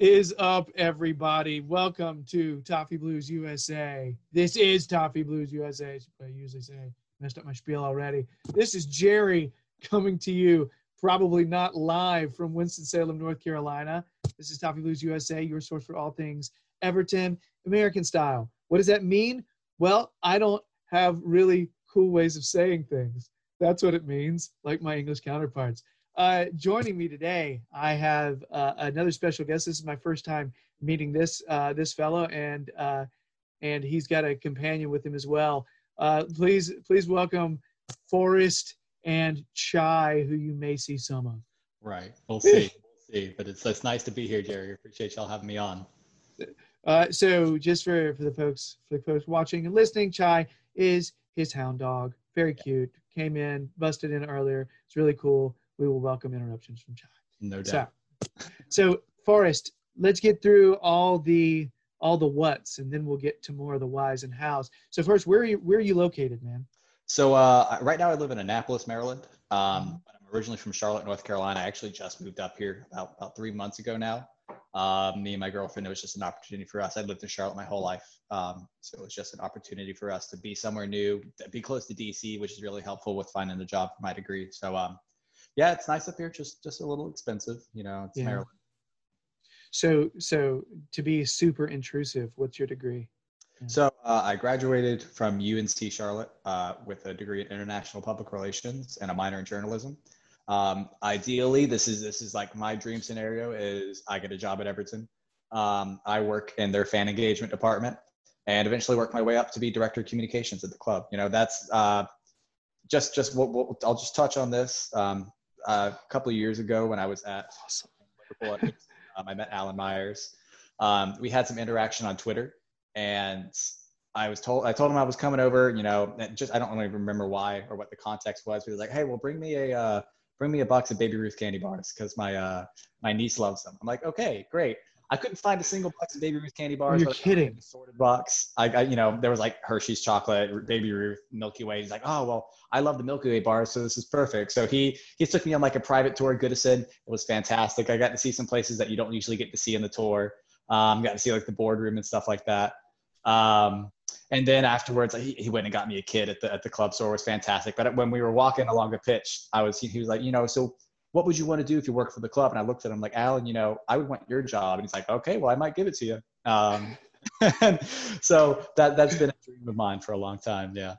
is up, everybody? Welcome to Toffee Blues USA. This is Toffee Blues USA. I usually say, messed up my spiel already. This is Jerry coming to you, probably not live from Winston-Salem, North Carolina. This is Toffee Blues USA, your source for all things Everton, American style. What does that mean? Well, I don't have really cool ways of saying things. That's what it means, like my English counterparts. Uh, joining me today, I have uh, another special guest. This is my first time meeting this uh, this fellow, and uh, and he's got a companion with him as well. Uh, please please welcome Forrest and Chai, who you may see some of. Right. We'll see. we'll see. But it's it's nice to be here, Jerry. Appreciate y'all having me on. Uh, so just for for the folks for the folks watching and listening, Chai is his hound dog. Very cute. Came in, busted in earlier. It's really cool. We will welcome interruptions from Chai. No So, doubt. so Forrest, let's get through all the all the whats, and then we'll get to more of the whys and hows. So first, where are you where are you located, man? So uh, right now I live in Annapolis, Maryland. Um, but I'm originally from Charlotte, North Carolina. I actually just moved up here about, about three months ago now. Um, me and my girlfriend, it was just an opportunity for us. I lived in Charlotte my whole life. Um, so it was just an opportunity for us to be somewhere new, be close to DC, which is really helpful with finding a job for my degree. So um, yeah, it's nice up here, just just a little expensive. You know, it's Yeah. Maryland. So so to be super intrusive, what's your degree? So uh, I graduated from UNC Charlotte uh, with a degree in international public relations and a minor in journalism. Um, ideally, this is this is like my dream scenario is I get a job at Everton. Um, I work in their fan engagement department and eventually work my way up to be director of communications at the club. You know, that's uh, just just what, what I'll just touch on this. Um, a couple of years ago when I was at um, I met Alan Myers. Um, we had some interaction on Twitter and I was told I told him I was coming over. You know, and just I don't really remember why or what the context was. But he was like, "Hey, well, bring me a uh, bring me a box of Baby Ruth candy bars because my uh, my niece loves them." I'm like, "Okay, great." I couldn't find a single box of Baby Ruth candy bars. You're but I found kidding. a Sorted box. I, I, you know, there was like Hershey's chocolate, Baby Ruth, Milky Way. He's like, "Oh, well, I love the Milky Way bars, so this is perfect." So he he took me on like a private tour of Goodison. It was fantastic. I got to see some places that you don't usually get to see in the tour. Um, got to see like the boardroom and stuff like that. Um, and then afterwards, he, he went and got me a kid at the at the club store. It was fantastic. But when we were walking along the pitch, I was he was like, you know, so what would you want to do if you worked for the club? And I looked at him like, Alan, you know, I would want your job. And he's like, okay, well, I might give it to you. Um, so that that's been a dream of mine for a long time. Yeah.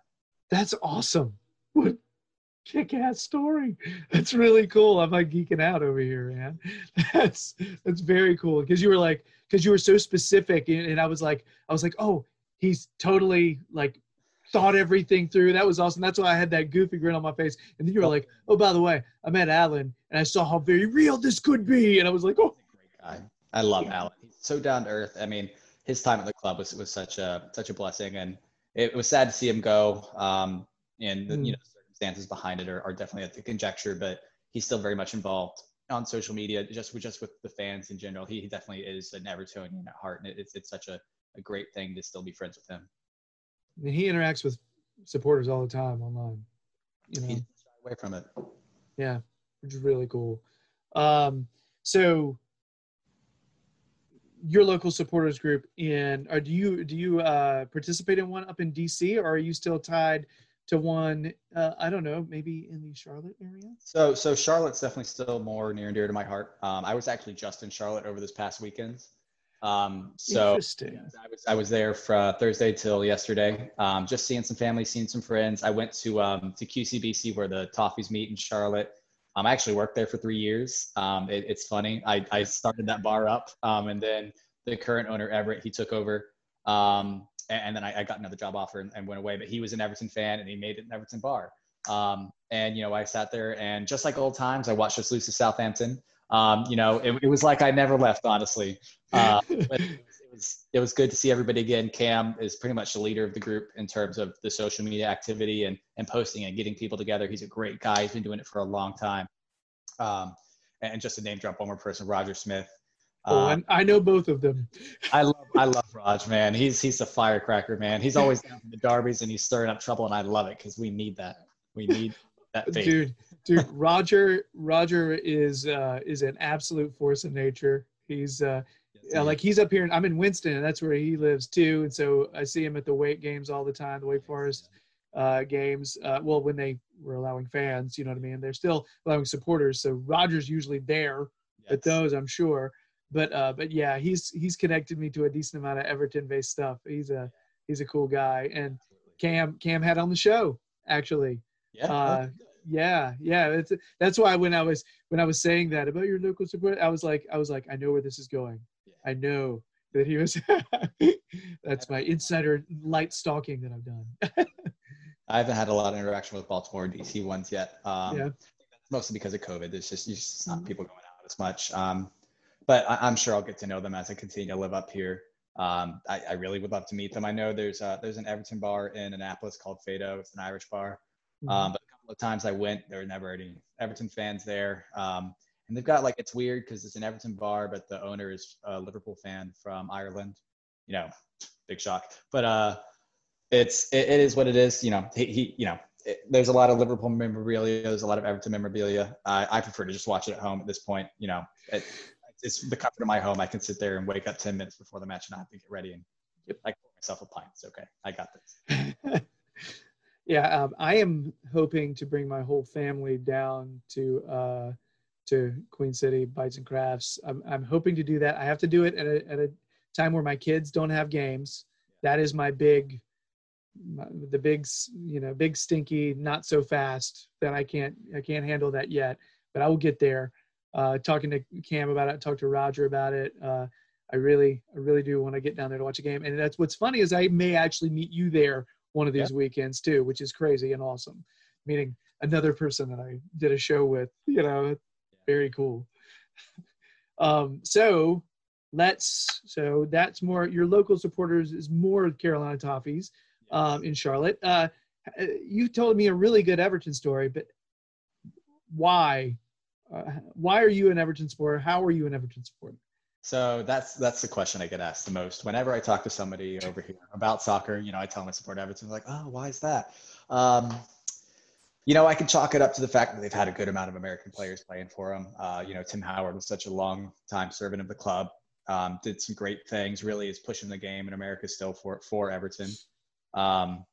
That's awesome. What kick-ass story. That's really cool. I'm like geeking out over here, man. That's that's very cool because you were like because you were so specific and I was like I was like oh he's totally like thought everything through. That was awesome. That's why I had that goofy grin on my face. And then you were like oh by the way I met Alan and I saw how very real this could be and I was like oh great guy. I love Yeah. Alan. He's so down to earth. I mean, his time at the club was was such a such a blessing, and it was sad to see him go. Um, and the, Mm. you know, circumstances behind it are, are definitely at the conjecture, but he's still very much involved on social media, just with just with the fans in general. He, he definitely is an Evertonian at heart, and it, it's it's such a, a great thing to still be friends with him. And he interacts with supporters all the time online. You know. He's away from it. Yeah, which is really cool. Um, so your local supporters group in or do you do you uh, participate in one up in DC or are you still tied to one uh, I don't know maybe in the Charlotte area? So, so Charlotte's definitely still more near and dear to my heart. Um, I was actually just in Charlotte over this past weekend. Um, so Interesting. I was I was there for uh, Thursday till yesterday. Um, just seeing some family, seeing some friends. I went to um, to QCBC where the Toffees meet in Charlotte. Um, I actually worked there for three years. Um, it, it's funny. I, I started that bar up, um, and then the current owner Everett he took over. Um, and, and then I, I got another job offer and, and went away. But he was an Everton fan, and he made it an Everton bar. Um, and you know, I sat there, and just like old times, I watched us lose to Southampton. Um, you know, it, it was like I never left, honestly. Uh, but it was, it was good to see everybody again. Cam is pretty much the leader of the group in terms of the social media activity and and posting and getting people together. He's a great guy. He's been doing it for a long time. Um, and just to name drop one more person, Roger Smith. Oh, Uh, and I know both of them. I love I love Raj, man. He's he's a firecracker, man. He's always down for the derbies and he's stirring up trouble, and I love it because we need that. We need that faith. dude dude roger roger is uh is an absolute force of nature. He's uh Yes, yeah, like he's up here and i'm in winston and that's where he lives too and so i see him at the wake games all the time the wake forest uh games uh well when they were allowing fans you know what i mean? They're still allowing supporters so roger's usually there is. at those i'm sure. But uh but yeah he's he's connected me to a decent amount of everton based stuff. He's a he's a cool guy and cam cam had on the show actually. Yeah. uh, yeah yeah that's that's why when i was when i was saying that about your local support i was like i was like i know where this is going Yeah. i know that he was that's my insider light stalking that i've done I haven't had a lot of interaction with Baltimore and DC ones yet. Um, Yeah. Mostly because of COVID. There's just, just not Mhm. people going out as much. Um, but I, I'm sure I'll get to know them as I continue to live up here. Um, I, I really would love to meet them. I know there's a, there's an Everton bar in Annapolis called Fado. It's an Irish bar. Um, of times I went, there were never any Everton fans there. Um, and they've got like it's weird because it's an Everton bar, but the owner is a Liverpool fan from Ireland. You know, big shock. But uh, it's it, it is what it is. You know, he, he you know, it, there's a lot of Liverpool memorabilia. There's a lot of Everton memorabilia. I I prefer to just watch it at home at this point. You know, it, it's the comfort of my home. I can sit there and wake up ten minutes before the match and I have to get ready and I pour myself a pint. It's okay. I got this. yeah um, i am hoping to bring my whole family down to uh to queen city bites and crafts. I'm, I'm hoping to do that. I have to do it at a, at a time where my kids don't have games. That is my big my, the big you know big stinky not so fast that i can't i can't handle that yet but i will get there. Uh talking to cam about it talk to roger about it uh i really i really do want to get down there to watch a game. And that's what's funny is i may actually meet you there one of these weekends too which is crazy and awesome meeting another person that i did a show with you know very cool um so let's so that's more your local supporters is more carolina toffees um, in Charlotte. Uh, you told me a really good Everton story, but why? Uh, why are you an Everton supporter? How are you an Everton supporter? So that's that's the question I get asked the most. Whenever I talk to somebody over here about soccer, you know, I tell them I support Everton. Like, oh, why is that? Um, you know, I can chalk it up to the fact that they've had a good amount of American players playing for them. Uh, you know, Tim Howard was such a long time servant of the club. Um, did some great things. Really is pushing the game in America still for for Everton. Um,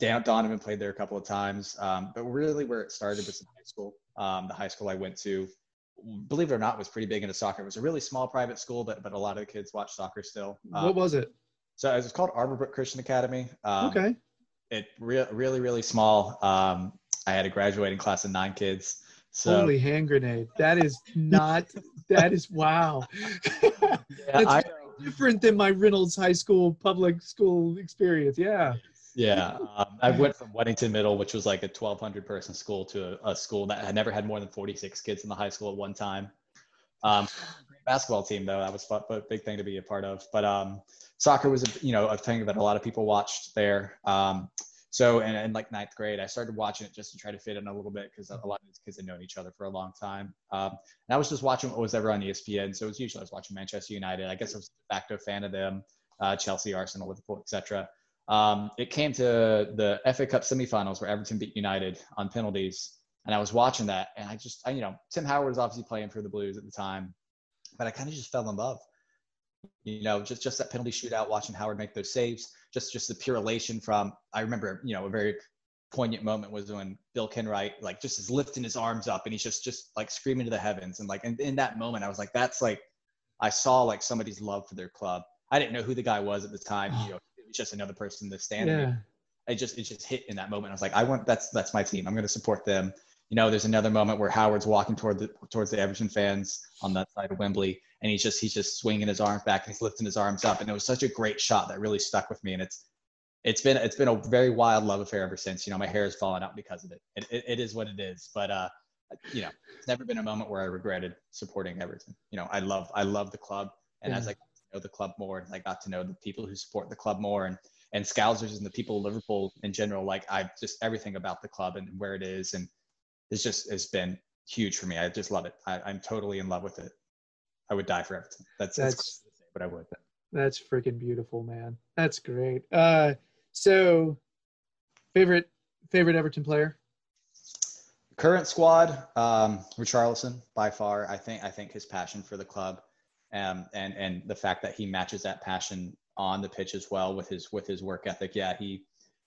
Landon Donovan played there a couple of times, um, but really where it started was in high school. Um, the high school I went to, believe it or not, was pretty big into soccer. It was a really small private school, but but a lot of the kids watch soccer still. Um, what was it? so it was called Arborbrook Christian Academy. Um, okay. It re- really really small. Um, I had a graduating class of nine kids. So Holy hand grenade. That is not, that is wow. yeah, That's I, different than my Reynolds High School public school experience. Yeah. Yeah, um, I went from Weddington Middle, which was like a 1,200 person school, to a, a school that had never had more than 46 kids in the high school at one time. Um, basketball team though, that was fun, a big thing to be a part of. But um, soccer was a you know a thing that a lot of people watched there. Um, so in, in like ninth grade, I started watching it just to try to fit in a little bit because a lot of these kids had known each other for a long time. Um, and I was just watching what was ever on ESPN. So it was usually I was watching Manchester United. I guess I was a de facto fan of them, uh, Chelsea, Arsenal, Liverpool, etc. Um, it came to the FA Cup semifinals where Everton beat United on penalties, and I was watching that, and I just, I, you know, Tim Howard was obviously playing for the Blues at the time, but I kind of just fell in love. You know, just just that penalty shootout, watching Howard make those saves, just just the pure elation from. I remember, you know, a very poignant moment was when Bill Kenwright like just is lifting his arms up and he's just just like screaming to the heavens, and like in, in that moment, I was like, that's like, I saw like somebody's love for their club. I didn't know who the guy was at the time. You know, just another person in the stand. Yeah. it just it just hit in that moment. I was like, I want that's that's my team. I'm going to support them. You know, there's another moment where Howard's walking toward the towards the Everton fans on that side of Wembley, and he's just he's just swinging his arms back and he's lifting his arms up, and it was such a great shot that really stuck with me. And it's it's been it's been a very wild love affair ever since. You know, my hair has fallen out because of it. It, it, it is what it is, but uh, you know, it's never been a moment where I regretted supporting Everton. You know, I love I love the club, and as I know the club more, and I got to know the people who support the club more, and and Scousers and the people of Liverpool in general, like I just everything about the club and where it is, and it's just it's been huge for me. I just love it. I, I'm totally in love with it. I would die for Everton. That's That's- that's but I would. That's freaking beautiful, man. That's great. Uh, so favorite favorite Everton player? Current squad, um, Richarlison by far. I think I think his passion for the club, um, and and the fact that he matches that passion on the pitch as well with his with his work ethic. Yeah, he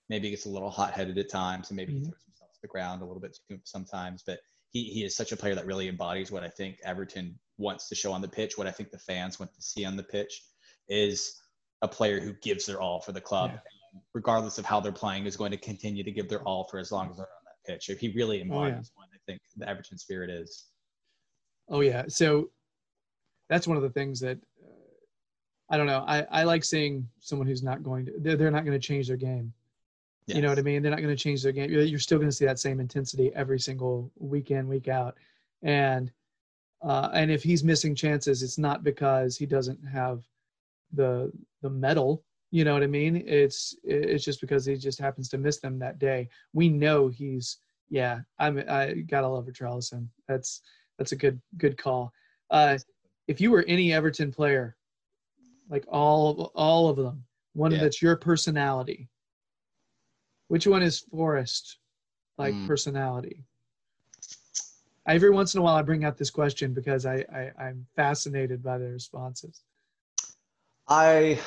maybe gets a little hot headed at times, and maybe Mhm. he throws himself to the ground a little bit too sometimes. But he he is such a player that really embodies what I think Everton wants to show on the pitch. What I think the fans want to see on the pitch is a player who gives their all for the club, Yeah. regardless of how they're playing, is going to continue to give their all for as long as they're on that pitch. If he really embodies what I think the Everton spirit is. Oh yeah. So that's one of the things that uh, I don't know. I, I like seeing someone who's not going to they're, they're not going to change their game. You know what I mean? They're not going to change their game. You're, you're still going to see that same intensity every single week in, week out. And uh, and if he's missing chances, it's not because he doesn't have the the medal. You know what I mean? It's it's just because he just happens to miss them that day. We know he's yeah. I'm I gotta love Richarlison. That's that's a good good call. Uh, if you were any Everton player, like all of, all of them, one Yeah. that's your personality, which one is Forrest like Mm. personality? Every once in a while, I bring out this question because I, I I'm fascinated by the responses. I,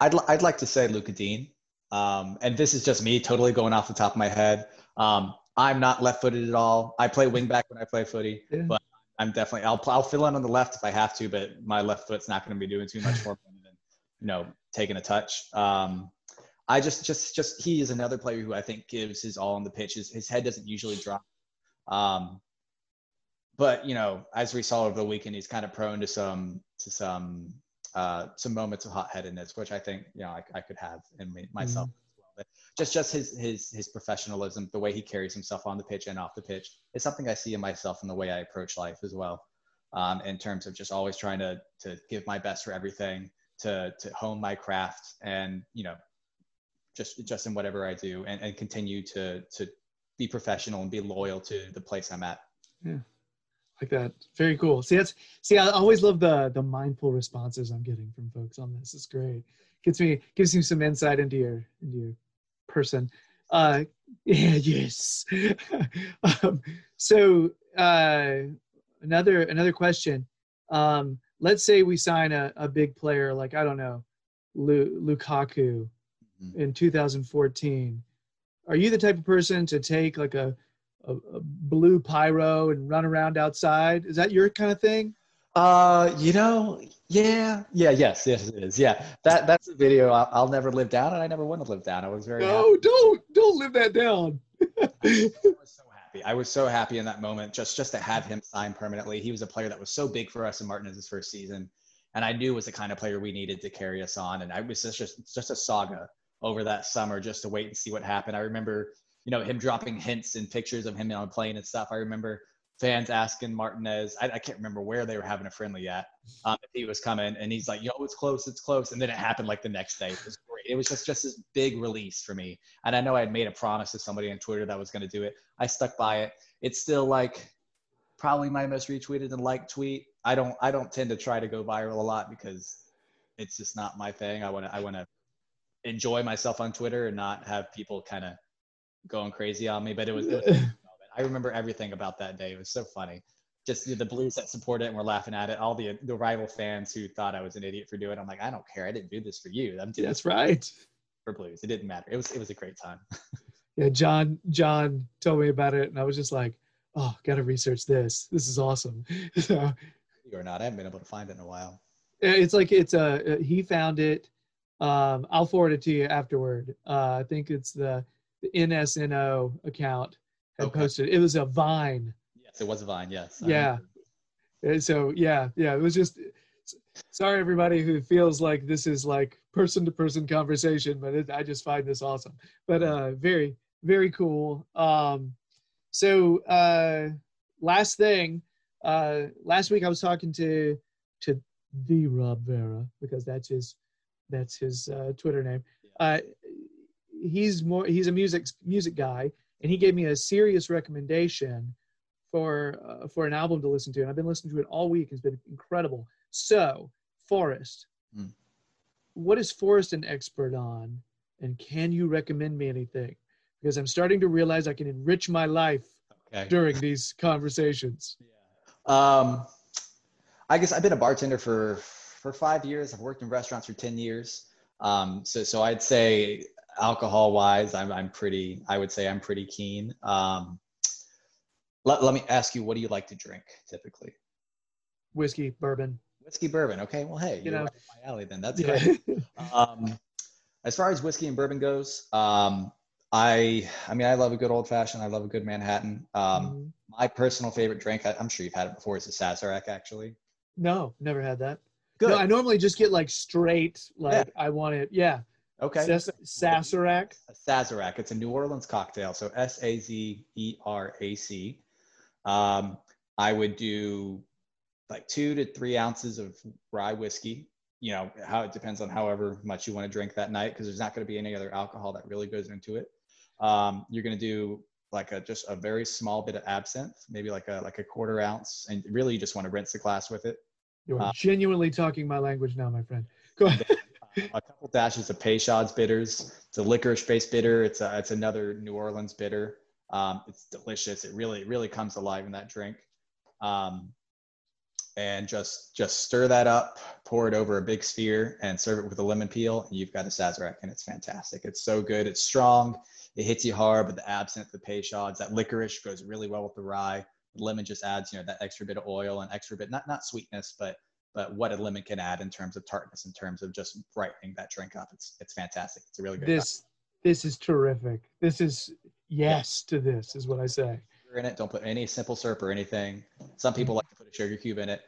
I'd, I'd like to say Lucas Digne. Um, and this is just me totally going off the top of my head. Um, I'm not left footed at all. I play wing back when I play footy, Yeah. but I'm definitely, I'll, I'll fill in on the left if I have to, but my left foot's not going to be doing too much for me than, you know, taking a touch. Um, I just, just, just, he is another player who I think gives his all on the pitch. His, his head doesn't usually drop. Um, but you know, as we saw over the weekend, he's kind of prone to some to some uh, some moments of hot headedness, which I think you know I, I could have in me, myself well. But just just his his his professionalism, the way he carries himself on the pitch and off the pitch, is something I see in myself in the way I approach life as well. Um, in terms of just always trying to to give my best for everything, to to hone my craft, and you know, just just in whatever I do, and, and continue to to be professional and be loyal to the place I'm at. Yeah like that. Very cool. See, that's see. I always love the the mindful responses I'm getting from folks on this. It's great. Gets me gives you some insight into your into your person. Uh, yeah, yes. um, so uh, another another question. Um, let's say we sign a, a big player like I don't know, Lu, Lukaku Mhm. in 2014. Are you the type of person to take like a a, a blue pyro and run around outside? Is that your kind of thing? Uh, you know, yeah, yeah, yes, yes, it is. Yeah, that that's a video I'll, I'll never live down, and I never want to live down. I was very happy. No, don't don't live that down. I was so happy. I was so happy in that moment just just to have him sign permanently. He was a player that was so big for us in Martinez's first season, and I knew was the kind of player we needed to carry us on. And I was just just, just a saga over that summer just to wait and see what happened. I remember, you know, him dropping hints and pictures of him on a plane and stuff. I remember fans asking Martinez, I, I can't remember where they were having a friendly at, um, if he was coming, and he's like, "Yo, it's close, it's close," and then it happened like the next day. It was great. It was just just this big release for me, and I know I had made a promise to somebody on Twitter that I was going to do it. I stuck by it. It's still like probably my most retweeted and liked tweet. I don't I don't tend to try to go viral a lot because it's just not my thing. I want to I want to enjoy myself on Twitter and not have people kind of going crazy on me. But it was, it was I remember everything about that day. It was so funny. Just the Blues that support it and were laughing at it. All the the rival fans who thought I was an idiot for doing. it. I'm like, I don't care. I didn't do this for you. I'm doing That's right. for Blues. It didn't matter. It was it was a great time. Yeah, John John told me about it, and I was just like, "Oh, got to research this. This is awesome." So or not. I haven't been able to find it in a while. it's like it's a he found it. Um, I'll forward it to you afterward. Uh, I think it's the, the NSNO account had Okay. posted. It was a Vine. Yes, it was a Vine. Yes. Yeah. so yeah, yeah, it was just. Sorry, everybody who feels like this is like person-to-person conversation, but it, I just find this awesome. But uh, very, very cool. Um, so uh, last thing, uh, last week I was talking to to the Rob Vera because that's his that's his uh, Twitter name. Uh, he's more he's a music music guy, and he gave me a serious recommendation for uh, for an album to listen to, and I've been listening to it all week. It's been incredible. So, Forrest, Hmm. what is Forrest an expert on, and can you recommend me anything? Because I'm starting to realize I can enrich my life Okay. during these conversations. Um, I guess I've been a bartender for for five years. I've worked in restaurants for ten years. Um, so so I'd say alcohol wise, I'm I'm pretty. I would say I'm pretty keen. Um, let let me ask you, what do you like to drink typically? Whiskey, bourbon. Whiskey, bourbon. Okay, well, hey, You know. right my alley then. That's Yeah. great. Um, as far as whiskey and bourbon goes, um, I I mean I love a good old fashioned. I love a good Manhattan. Um, Mhm. my personal favorite drink, I, I'm sure you've had it before, is a Sazerac actually. no, never had that. Good. No, I normally just get like straight, like I want it. Yeah. Okay. Sas- Sazerac. Sazerac. It's a New Orleans cocktail. So S A Z E R A C. Um, I would do like two to three ounces of rye whiskey. You know, how it depends on however much you want to drink that night because there's not going to be any other alcohol that really goes into it. Um, you're going to do like a just a very small bit of absinthe, maybe like a like a quarter ounce, and really you just want to rinse the glass with it. You're Uh, genuinely talking my language now, my friend. Go ahead. A couple dashes of Peychaud's bitters. It's a licorice-based bitter. It's a, it's another New Orleans bitter. Um, it's delicious. It really it really comes alive in that drink. Um, and just just stir that up, pour it over a big sphere, and serve it with a lemon peel, and you've got a Sazerac, and it's fantastic. It's so good. It's strong. It hits you hard, but the absinthe, the Peychaud's, that licorice goes really well with the rye. The lemon just adds, you know, that extra bit of oil and extra bit, not not sweetness, but but what a lemon can add in terms of tartness, in terms of just brightening that drink up. It's it's fantastic. It's a really good. This this is terrific. This is yes to this is what I say. in it. Don't put any simple syrup or anything. Some people like to put a sugar cube in it.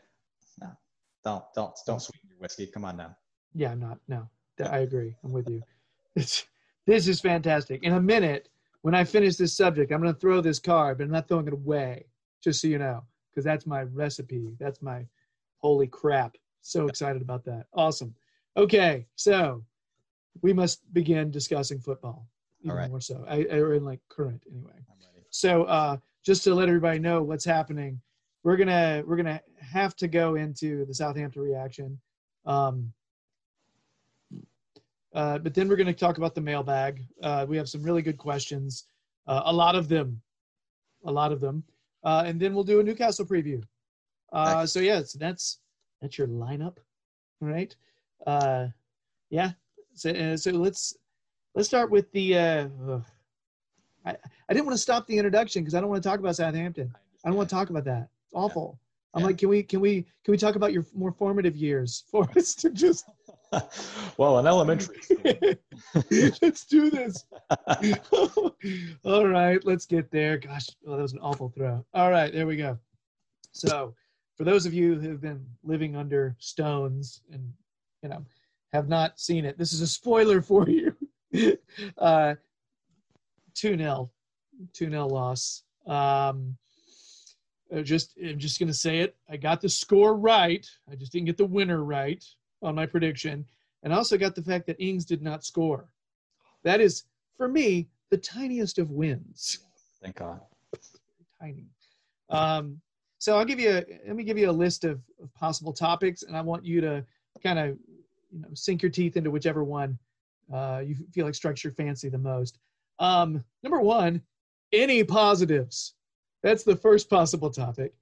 No, don't don't don't sweeten your whiskey. Come on now. Yeah, I'm not. No, I agree. I'm with you. It's, this is fantastic. In a minute, when I finish this subject, I'm going to throw this card, but I'm not throwing it away, just so you know, because that's my recipe. That's my holy crap. So excited about that. Awesome. Okay, so we must begin discussing football. Even All right. more so. I, or in like current anyway. So uh, just to let everybody know what's happening, we're gonna we're gonna have to go into the Southampton reaction, um, uh, but then we're gonna talk about the mailbag. Uh, we have some really good questions, uh, a lot of them, a lot of them, uh, and then we'll do a Newcastle preview. Uh, so yeah, so that's that's your lineup, right? Uh, yeah. So uh, so let's let's start with the. Uh. I, I didn't want to stop the introduction because I don't want to talk about Southampton. I don't want to talk about that. It's awful. I'm Yeah. like, can we can we can we talk about your more formative years for us to just well, in elementary let's do this. All right, let's get there. Gosh, oh, that was an awful throw. All right, there we go. So, for those of you who have been living under stones and you know have not seen it, this is a spoiler for you. uh, two 0 two 0 loss. Um, just I'm just gonna say it. I got the score right. I just didn't get the winner right on my prediction, and I also got the fact that Ings did not score. That is, for me, the tiniest of wins. Thank God. Tiny. Um, so I'll give you. A, let me give you a list of, of possible topics, and I want you to kind of, you know, sink your teeth into whichever one uh, you feel like strikes your fancy the most. Um, number one, any positives. That's the first possible topic.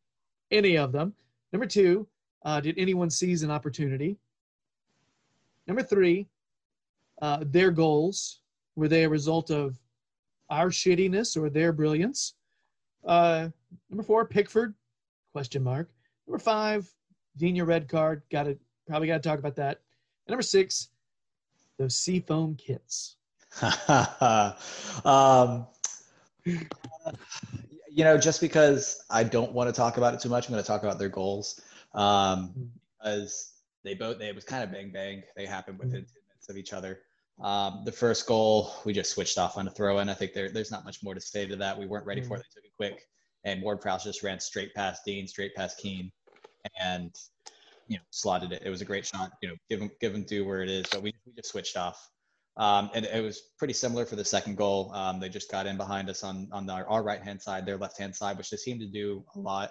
Any of them. Number two, uh, did anyone seize an opportunity? Number three, uh, their goals were they a result of our shittiness or their brilliance? Uh, number four, Pickford, question mark. Number five, Digne red card. Got to probably got to talk about that. And number six, those seafoam kits. um, you know, just because I don't want to talk about it too much, I'm going to talk about their goals. Um, because they both, they it was kind of bang bang. They happened within 10 minutes of each other. Um, the first goal, we just switched off on a throw in. I think there, there's not much more to say to that. We weren't ready for it. They took it quick. And Ward Prowse just ran straight past Digne, straight past Keane, and you know slotted it. It was a great shot. You know, give him give him due where it is. But we, we just switched off. Um, and it was pretty similar for the second goal. Um, they just got in behind us on on our, our right hand side, their left hand side, which they seem to do a lot.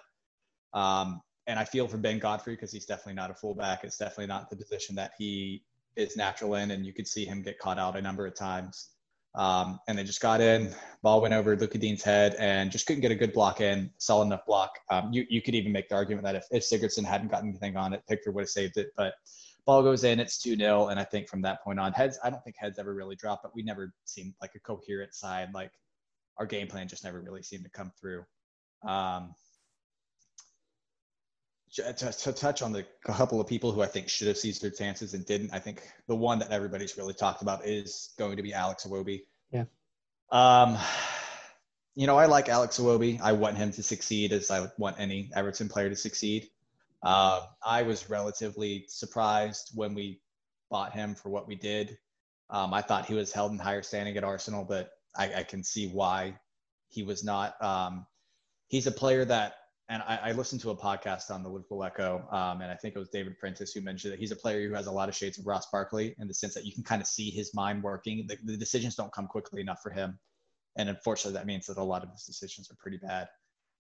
Um, and I feel for Ben Godfrey because he's definitely not a fullback. It's definitely not the position that he is natural in, and you could see him get caught out a number of times. Um, and they just got in, ball went over Lucas Digne's head, and just couldn't get a good block in, solid enough block. Um, you you could even make the argument that if, if Sigurdsson hadn't gotten anything on it, Pickford would have saved it. But ball goes in, it's 2 0. And I think from that point on, heads, I don't think heads ever really dropped, but we never seemed like a coherent side. Like our game plan just never really seemed to come through. Um, to, to, touch on the couple of people who I think should have seized their chances and didn't, I think the one that everybody's really talked about is going to be Alex Iwobi. Yeah. Um, you know, I like Alex Iwobi. I want him to succeed as I want any Everton player to succeed. Uh, I was relatively surprised when we bought him for what we did. Um, I thought he was held in higher standing at Arsenal, but I, I can see why he was not. Um, he's a player that and I, I, listened to a podcast on the Liverpool Echo, um, and I think it was David Prentice who mentioned that he's a player who has a lot of shades of Ross Barkley in the sense that you can kind of see his mind working. The, the decisions don't come quickly enough for him, and unfortunately, that means that a lot of his decisions are pretty bad.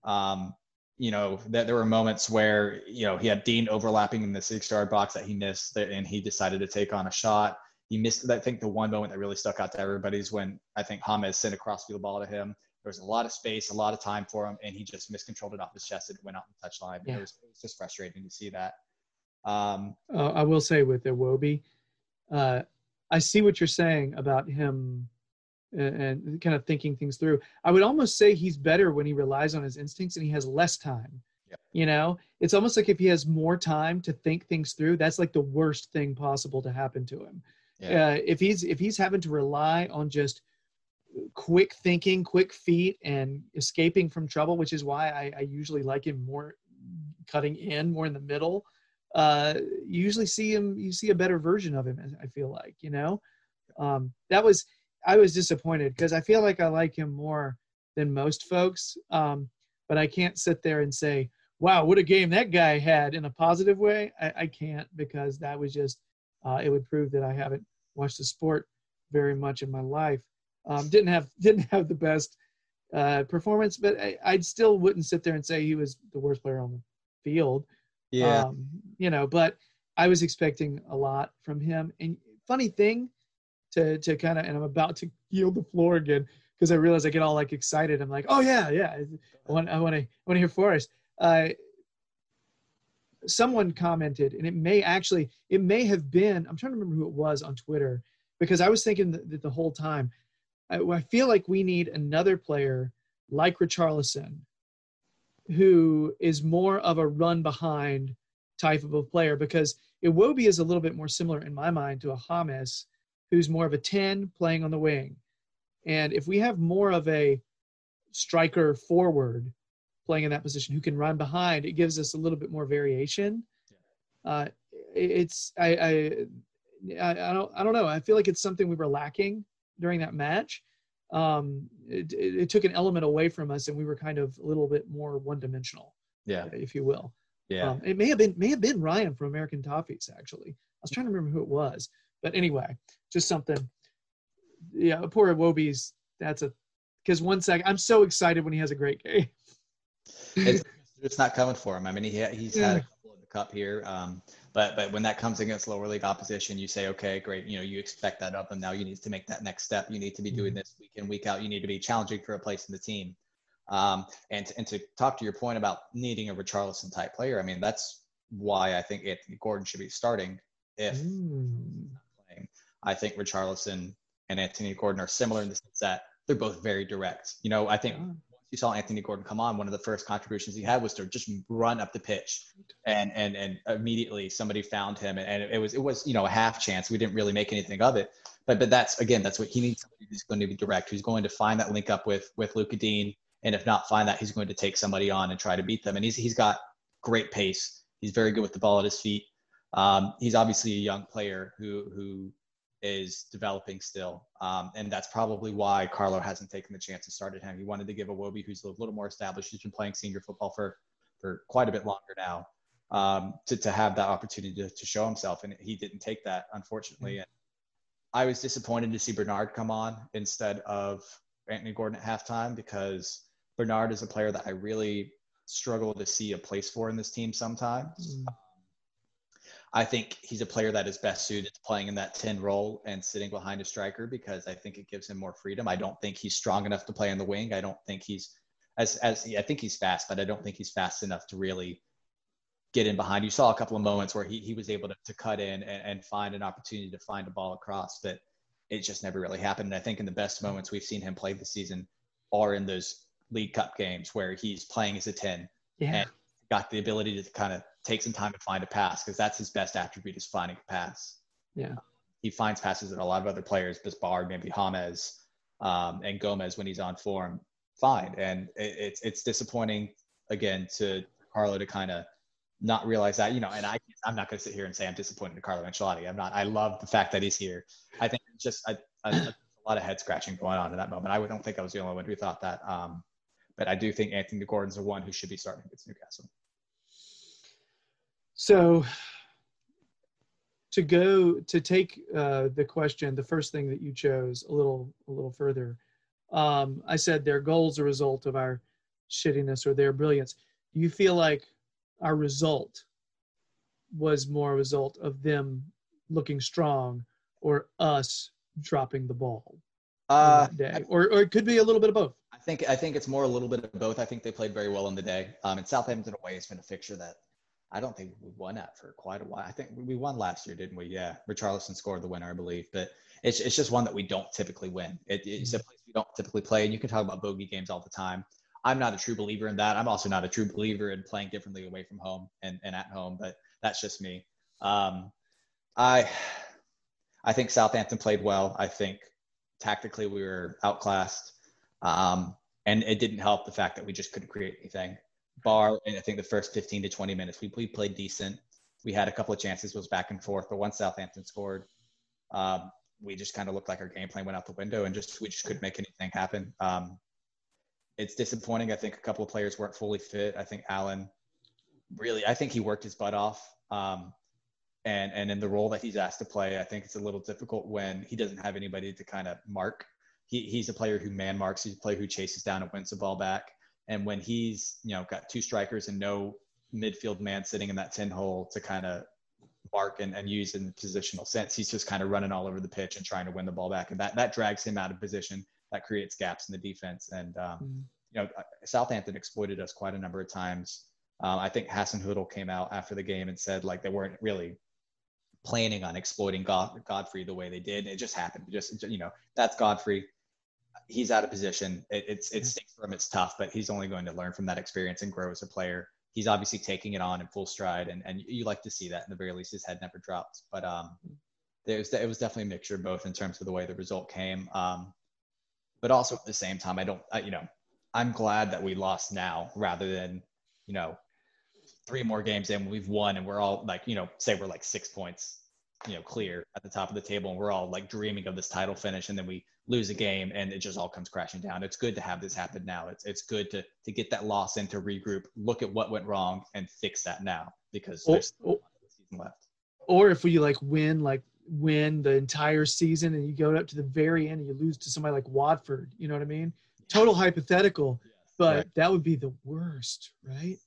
Um, you know, that there were moments where you know he had Digne overlapping in the six-yard box that he missed, and he decided to take on a shot. He missed. I think the one moment that really stuck out to everybody is when I think James sent a crossfield ball to him there was a lot of space, a lot of time for him, and he just miscontrolled it off his chest and it went out the touchline. Yeah. It, was, it was just frustrating to see that. Um, uh, I will say with Iwobi, uh, I see what you're saying about him and, and, kind of thinking things through. I would almost say he's better when he relies on his instincts and he has less time. Yep. You know, it's almost like if he has more time to think things through, that's like the worst thing possible to happen to him. Yeah. Uh, if he's if he's having to rely on just – quick thinking, quick feet, and escaping from trouble, which is why I, I usually like him more cutting in, more in the middle. Uh, you usually see him, you see a better version of him. I feel like, you know, um, that was I was disappointed because I feel like I like him more than most folks. Um, but I can't sit there and say, "Wow, what a game that guy had!" in a positive way. I, I can't because that was just uh, it would prove that I haven't watched the sport very much in my life. Um, didn't have didn't have the best uh, performance, but I, I still wouldn't sit there and say he was the worst player on the field. Yeah. Um, you know, but I was expecting a lot from him. And funny thing, to to kind of, and I'm about to yield the floor again because I realize I get all like excited. I'm like, oh yeah, yeah, I want I want to I want to hear Forrest. Uh, someone commented, and it may actually it may have been I'm trying to remember who it was on Twitter because I was thinking that, that the whole time I, I feel like we need another player like Richarlison who is more of a run behind type of a player because Iwobi is a little bit more similar in my mind to a James who's more of a 10 playing on the wing. And if we have more of a striker forward playing in that position who can run behind, it gives us a little bit more variation. Uh, it's I, I I don't I don't know. I feel like it's something we were lacking during that match, um, it, it, it, took an element away from us, and we were kind of a little bit more one-dimensional. Yeah, if you will. Yeah. Um, it may have been may have been Ryan from American Toffees actually. I was trying to remember who it was, but anyway, just something. Yeah, poor Iwobi's. That's a because one second I'm so excited when he has a great game. it's, it's not coming for him. I mean, he he's had a couple of the cup here. Um, but but when that comes against lower league opposition, you say, okay, great. You know, you expect that of them. Now you need to make that next step. You need to be doing mm-hmm. this week in week out. You need to be challenging for a place in the team. Um, and and to talk to your point about needing a Richarlison type player, I mean that's why I think Anthony Gordon should be starting if mm. playing. I think Richarlison and Anthony Gordon are similar in the sense that they're both very direct. You know, I think you saw Anthony Gordon come on, one of the first contributions he had was to just run up the pitch, and and and immediately somebody found him, and it was it was you know a half chance. We didn't really make anything of it, but but that's again that's what he needs. Somebody who's going to be direct, who's going to find that link up with with Lucas Digne, and if not find that, he's going to take somebody on and try to beat them. And he's he's got great pace. He's very good with the ball at his feet. Um, he's obviously a young player who who is developing still. Um, and that's probably why Carlo hasn't taken the chance to start at him. He wanted to give Iwobi, who's a little more established, who's been playing senior football for, for quite a bit longer now, um, to, to have that opportunity to, to show himself. And he didn't take that, unfortunately. Mm-hmm. And I was disappointed to see Bernard come on instead of Anthony Gordon at halftime because Bernard is a player that I really struggle to see a place for in this team sometimes. Mm. I think he's a player that is best suited to playing in that 10 role and sitting behind a striker because I think it gives him more freedom. I don't think he's strong enough to play on the wing. I don't think he's as as I think he's fast, but I don't think he's fast enough to really get in behind. You saw a couple of moments where he, he was able to, to cut in and, and find an opportunity to find a ball across, but it just never really happened. And I think in the best moments we've seen him play this season are in those League Cup games where he's playing as a 10 Yeah. and got the ability to kind of take some time to find a pass because that's his best attribute is finding a pass. Yeah. He finds passes that a lot of other players, Bisbar, maybe James, um, and Gomes when he's on form, find. And it, it's it's disappointing again to Carlo to kind of not realize that, you know, and I I'm not going to sit here and say I'm disappointed in Carlo Ancelotti. I'm not. I love the fact that he's here. I think it's just a, a, a lot of head scratching going on in that moment. I don't think I was the only one who thought that. Um, but I do think Anthony Gordon's the one who should be starting against Newcastle. So to go to take uh, the question, the first thing that you chose a little a little further, um, I said their goals are a result of our shittiness or their brilliance. Do you feel like our result was more a result of them looking strong or us dropping the ball Uh, that day, or or it could be a little bit of both? I think I think it's more a little bit of both. I think they played very well on the day. Um, and Southampton away has been a fixture that I don't think we won at for quite a while. I think we won last year, didn't we? Yeah, Richarlison scored the winner, I believe. But it's it's just one that we don't typically win. It, it's a place we don't typically play, and you can talk about bogey games all the time. I'm not a true believer in that. I'm also not a true believer in playing differently away from home and, and at home, but that's just me. Um, I I think Southampton played well. I think tactically we were outclassed. Um, and it didn't help the fact that we just couldn't create anything. Bar, and I think the first 15 to 20 minutes, we, we played decent. We had a couple of chances, was back and forth, but once Southampton scored, um, we just kind of looked like our game plan went out the window, and just we just couldn't make anything happen. Um, it's disappointing. I think a couple of players weren't fully fit. I think Allan, really, I think he worked his butt off. Um, and and in the role that he's asked to play, I think it's a little difficult when he doesn't have anybody to kind of mark. He, he's a player who man marks. He's a player who chases down and wins the ball back. And when he's you know got two strikers and no midfield man sitting in that ten hole to kind of mark and, and use in the positional sense, he's just kind of running all over the pitch and trying to win the ball back, and that that drags him out of position. That creates gaps in the defense. And um, Mm. you know Southampton exploited us quite a number of times. Um, I think Hasenhüttl came out after the game and said like they weren't really planning on exploiting God, Godfrey the way they did. It just happened. Just you know, that's Godfrey. He's out of position. It, it's it stinks for him. It's tough, but he's only going to learn from that experience and grow as a player. He's obviously taking it on in full stride, and and you like to see that. In the very least, his head never dropped. But um, there was it was definitely a mixture both in terms of the way the result came, um, but also at the same time, I don't, I, you know, I'm glad that we lost now rather than you know three more games in, we've won, and we're all like, you know, say we're like six points, you know, clear at the top of the table, and we're all like dreaming of this title finish, and then we lose a game, and it just all comes crashing down. It's good to have this happen now. It's it's good to to get that loss in to regroup, look at what went wrong, and fix that now because Or, there's still or, the season left. or if we like win like win the entire season and you go up to the very end and you lose to somebody like Watford, you know what I mean? Total hypothetical, but Right. that would be the worst, right?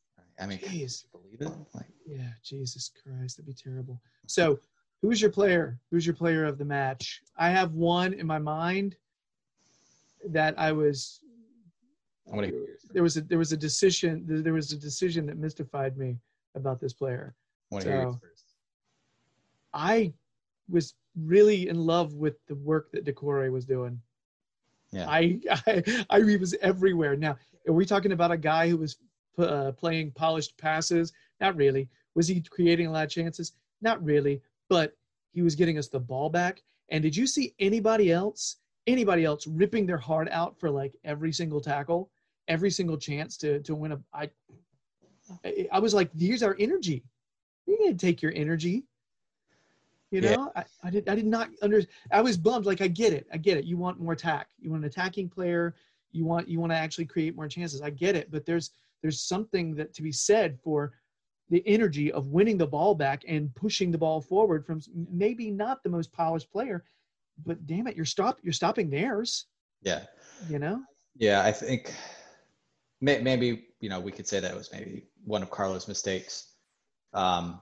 I mean, can you Jeez. believe it? Like, Yeah, Jesus Christ, that'd be terrible. So, who's your player? Who's your player of the match? I have one in my mind that I was. I want to hear yours. There was a there was a decision there was a decision that mystified me about this player. I want to hear yours first. I was really in love with the work that Doucouré was doing. Yeah. I, I I was everywhere. Now, are we talking about a guy who was uh, playing polished passes? Not really. Was he creating a lot of chances? Not really. But he was getting us the ball back. And did you see anybody else? Anybody else ripping their heart out for like every single tackle, every single chance to to win a? I I- was like, here's our energy. You didn't take your energy. You Yeah. know, I, I did I did not under I was bummed. Like I get it. I get it. You want more attack. You want an attacking player. You want you want to actually create more chances. I get it. But there's there's something that to be said for the energy of winning the ball back and pushing the ball forward from maybe not the most polished player. but damn it, you're stop you're stopping theirs. Yeah. You know. Yeah, I think may, maybe you know we could say that was maybe one of Carlos' mistakes um,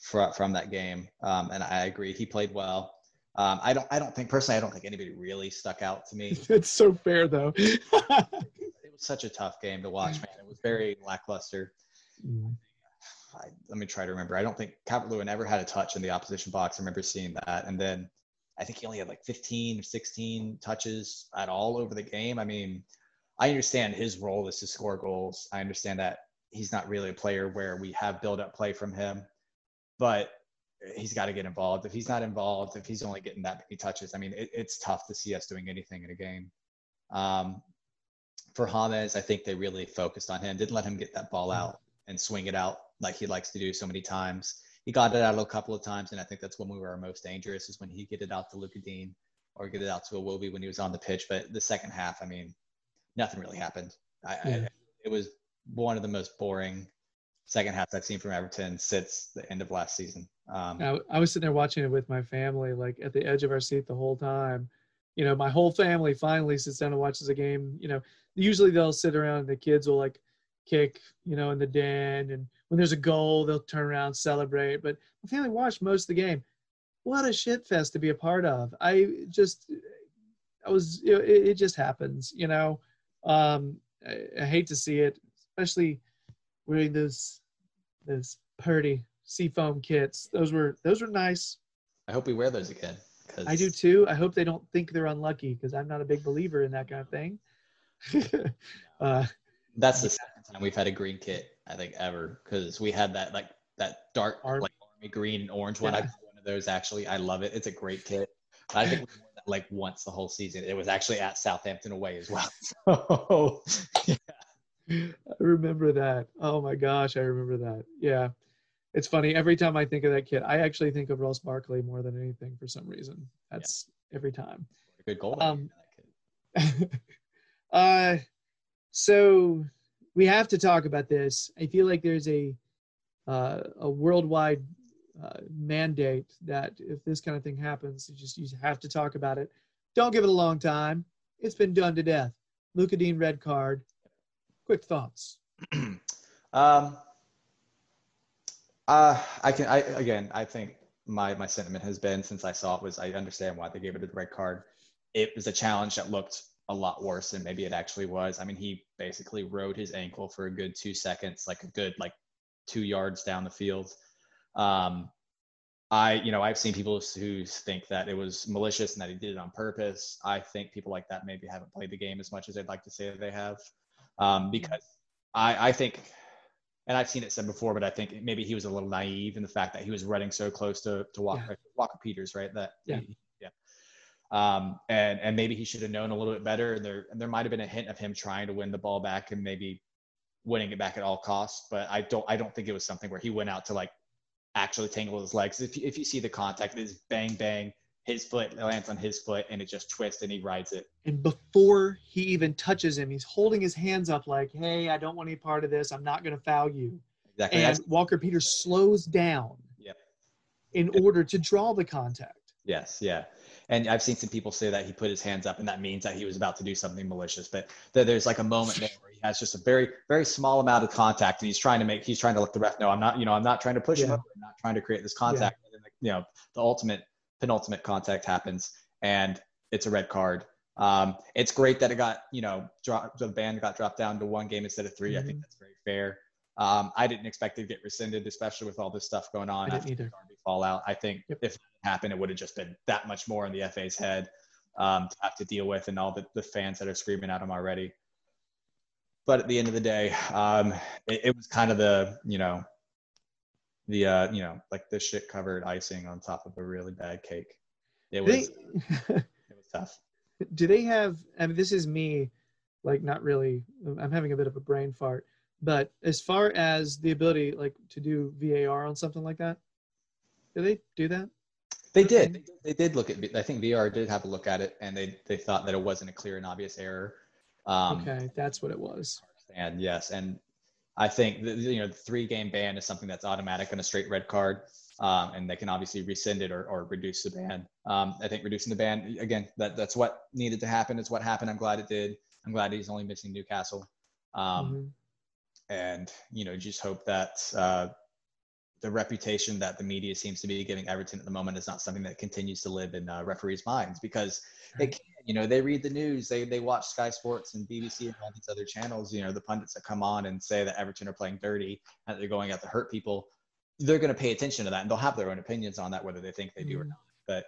from from that game, um, and I agree he played well. Um, I don't I don't think personally I don't think anybody really stuck out to me. It's so fair though. it was such a tough game to watch, man. It was very lackluster. Mm. I, let me try to remember. I don't think Calvert Lewin ever had a touch in the opposition box. I remember seeing that, and then I think he only had like 15 or 16 touches at all over the game. I mean, I understand his role is to score goals. I understand that he's not really a player where we have build up play from him, but he's got to get involved. If he's not involved, if he's only getting that many touches, I mean, it, it's tough to see us doing anything in a game. Um, for James, I think they really focused on him, didn't let him get that ball out and swing it out like he likes to do so many times. He got it out a couple of times, and I think that's when we were most dangerous is when he get it out to Lucas Digne or get it out to Iwobi when he was on the pitch. But the second half, I mean, nothing really happened. I, Yeah. I, it was one of the most boring second halves I've seen from Everton since the end of last season. Um, I, I was sitting there watching it with my family, like at the edge of our seat the whole time. You know, my whole family finally sits down and watches a game. You know, usually they'll sit around and the kids will like kick, you know, in the den. And when there's a goal, they'll turn around, celebrate. But my family watched most of the game. What a shit fest to be a part of. I just, I was, it, it just happens, you know. Um, I, I hate to see it, especially wearing those, those purdy seafoam kits. Those were, those were nice. I hope we wear those again. Cause I do too. I hope they don't think they're unlucky because I'm not a big believer in that kind of thing. uh, That's the second time we've had a green kit, I think, ever. Because we had that like that dark Arm- like army green and orange one. I Yeah. got one of those actually. I love it. It's a great kit. I think we that like once the whole season. It was actually at Southampton away as well. So I remember that. Oh my gosh, I remember that. Yeah. It's funny. Every time I think of that kid, I actually think of Ross Barkley more than anything for some reason. That's every time. good goal. Um, uh, so we have to talk about this. I feel like there's a uh, a worldwide uh, mandate that if this kind of thing happens, you just you have to talk about it. Don't give it a long time. It's been done to death. Lucas Digne red card. Quick thoughts. um, uh, I can. I again. I think my my sentiment has been since I saw it was I understand why they gave it a red card. It was a challenge that looked a lot worse than maybe it actually was. I mean, he basically rode his ankle for a good two seconds, like a good like two yards down the field. Um, I, you know, I've seen people who think that it was malicious and that he did it on purpose. I think people like that maybe haven't played the game as much as they'd like to say that they have, um, because I, I think, and I've seen it said before, but I think maybe he was a little naive in the fact that he was running so close to to Walker, Walker Peters, right? That Yeah. he- yeah. Um, and and maybe he should have known a little bit better. And there and there might have been a hint of him trying to win the ball back and maybe winning it back at all costs. But I don't I don't think it was something where he went out to like actually tangle his legs. If you, if you see the contact, it is bang bang. His foot lands on his foot and it just twists and he rides it. And before he even touches him, he's holding his hands up like, "Hey, I don't want any part of this. I'm not going to foul you." Exactly. And Walker Peters slows down Yep. in order to draw the contact. Yes, yeah. And I've seen some people say that he put his hands up and that means that he was about to do something malicious. But th- there's like a moment there where he has just a very, very small amount of contact and he's trying to make, he's trying to let the ref know, I'm not, you know, I'm not trying to push him Yeah. over, I'm not trying to create this contact. And then, you know, the ultimate, penultimate contact happens and it's a red card. Um, it's great that it got, you know, the ban got dropped down to one game instead of 3 I think Mhm. that's very fair. Um, I didn't expect it to get rescinded, especially with all this stuff going on. I didn't either. the fallout. I think Yep. if it happened, it would have just been that much more on the FA's head um, to have to deal with, and all the, the fans that are screaming at him already. But at the end of the day, um, it, it was kind of the you know, the uh, you know, like the shit covered icing on top of a really bad cake. It was they, it was tough. do they have? I mean, this is me, like not really. I'm having a bit of a brain fart. But as far as the ability, like to do VAR on something like that, do they do that? They did. They, did- look at. I think VR did have a look at it, and they they thought that it wasn't a clear and obvious error. Um, okay, that's what it was. And yes, and I think the, you know the three game ban is something that's automatic on a straight red card, um, and they can obviously rescind it or, or reduce the ban. Um, I think reducing the ban again that that's what needed to happen. It's what happened. I'm glad it did. I'm glad he's only missing Newcastle, um, Mhm. And you know just hope that uh, the reputation that the media seems to be giving Everton at the moment is not something that continues to live in uh, referees' minds because they can. You know, they read the news, they they watch Sky Sports and BBC and all these other channels. You know, the pundits that come on and say that Everton are playing dirty and they're going out to hurt people. They're going to pay attention to that and they'll have their own opinions on that, whether they think they do or Mhm. not. But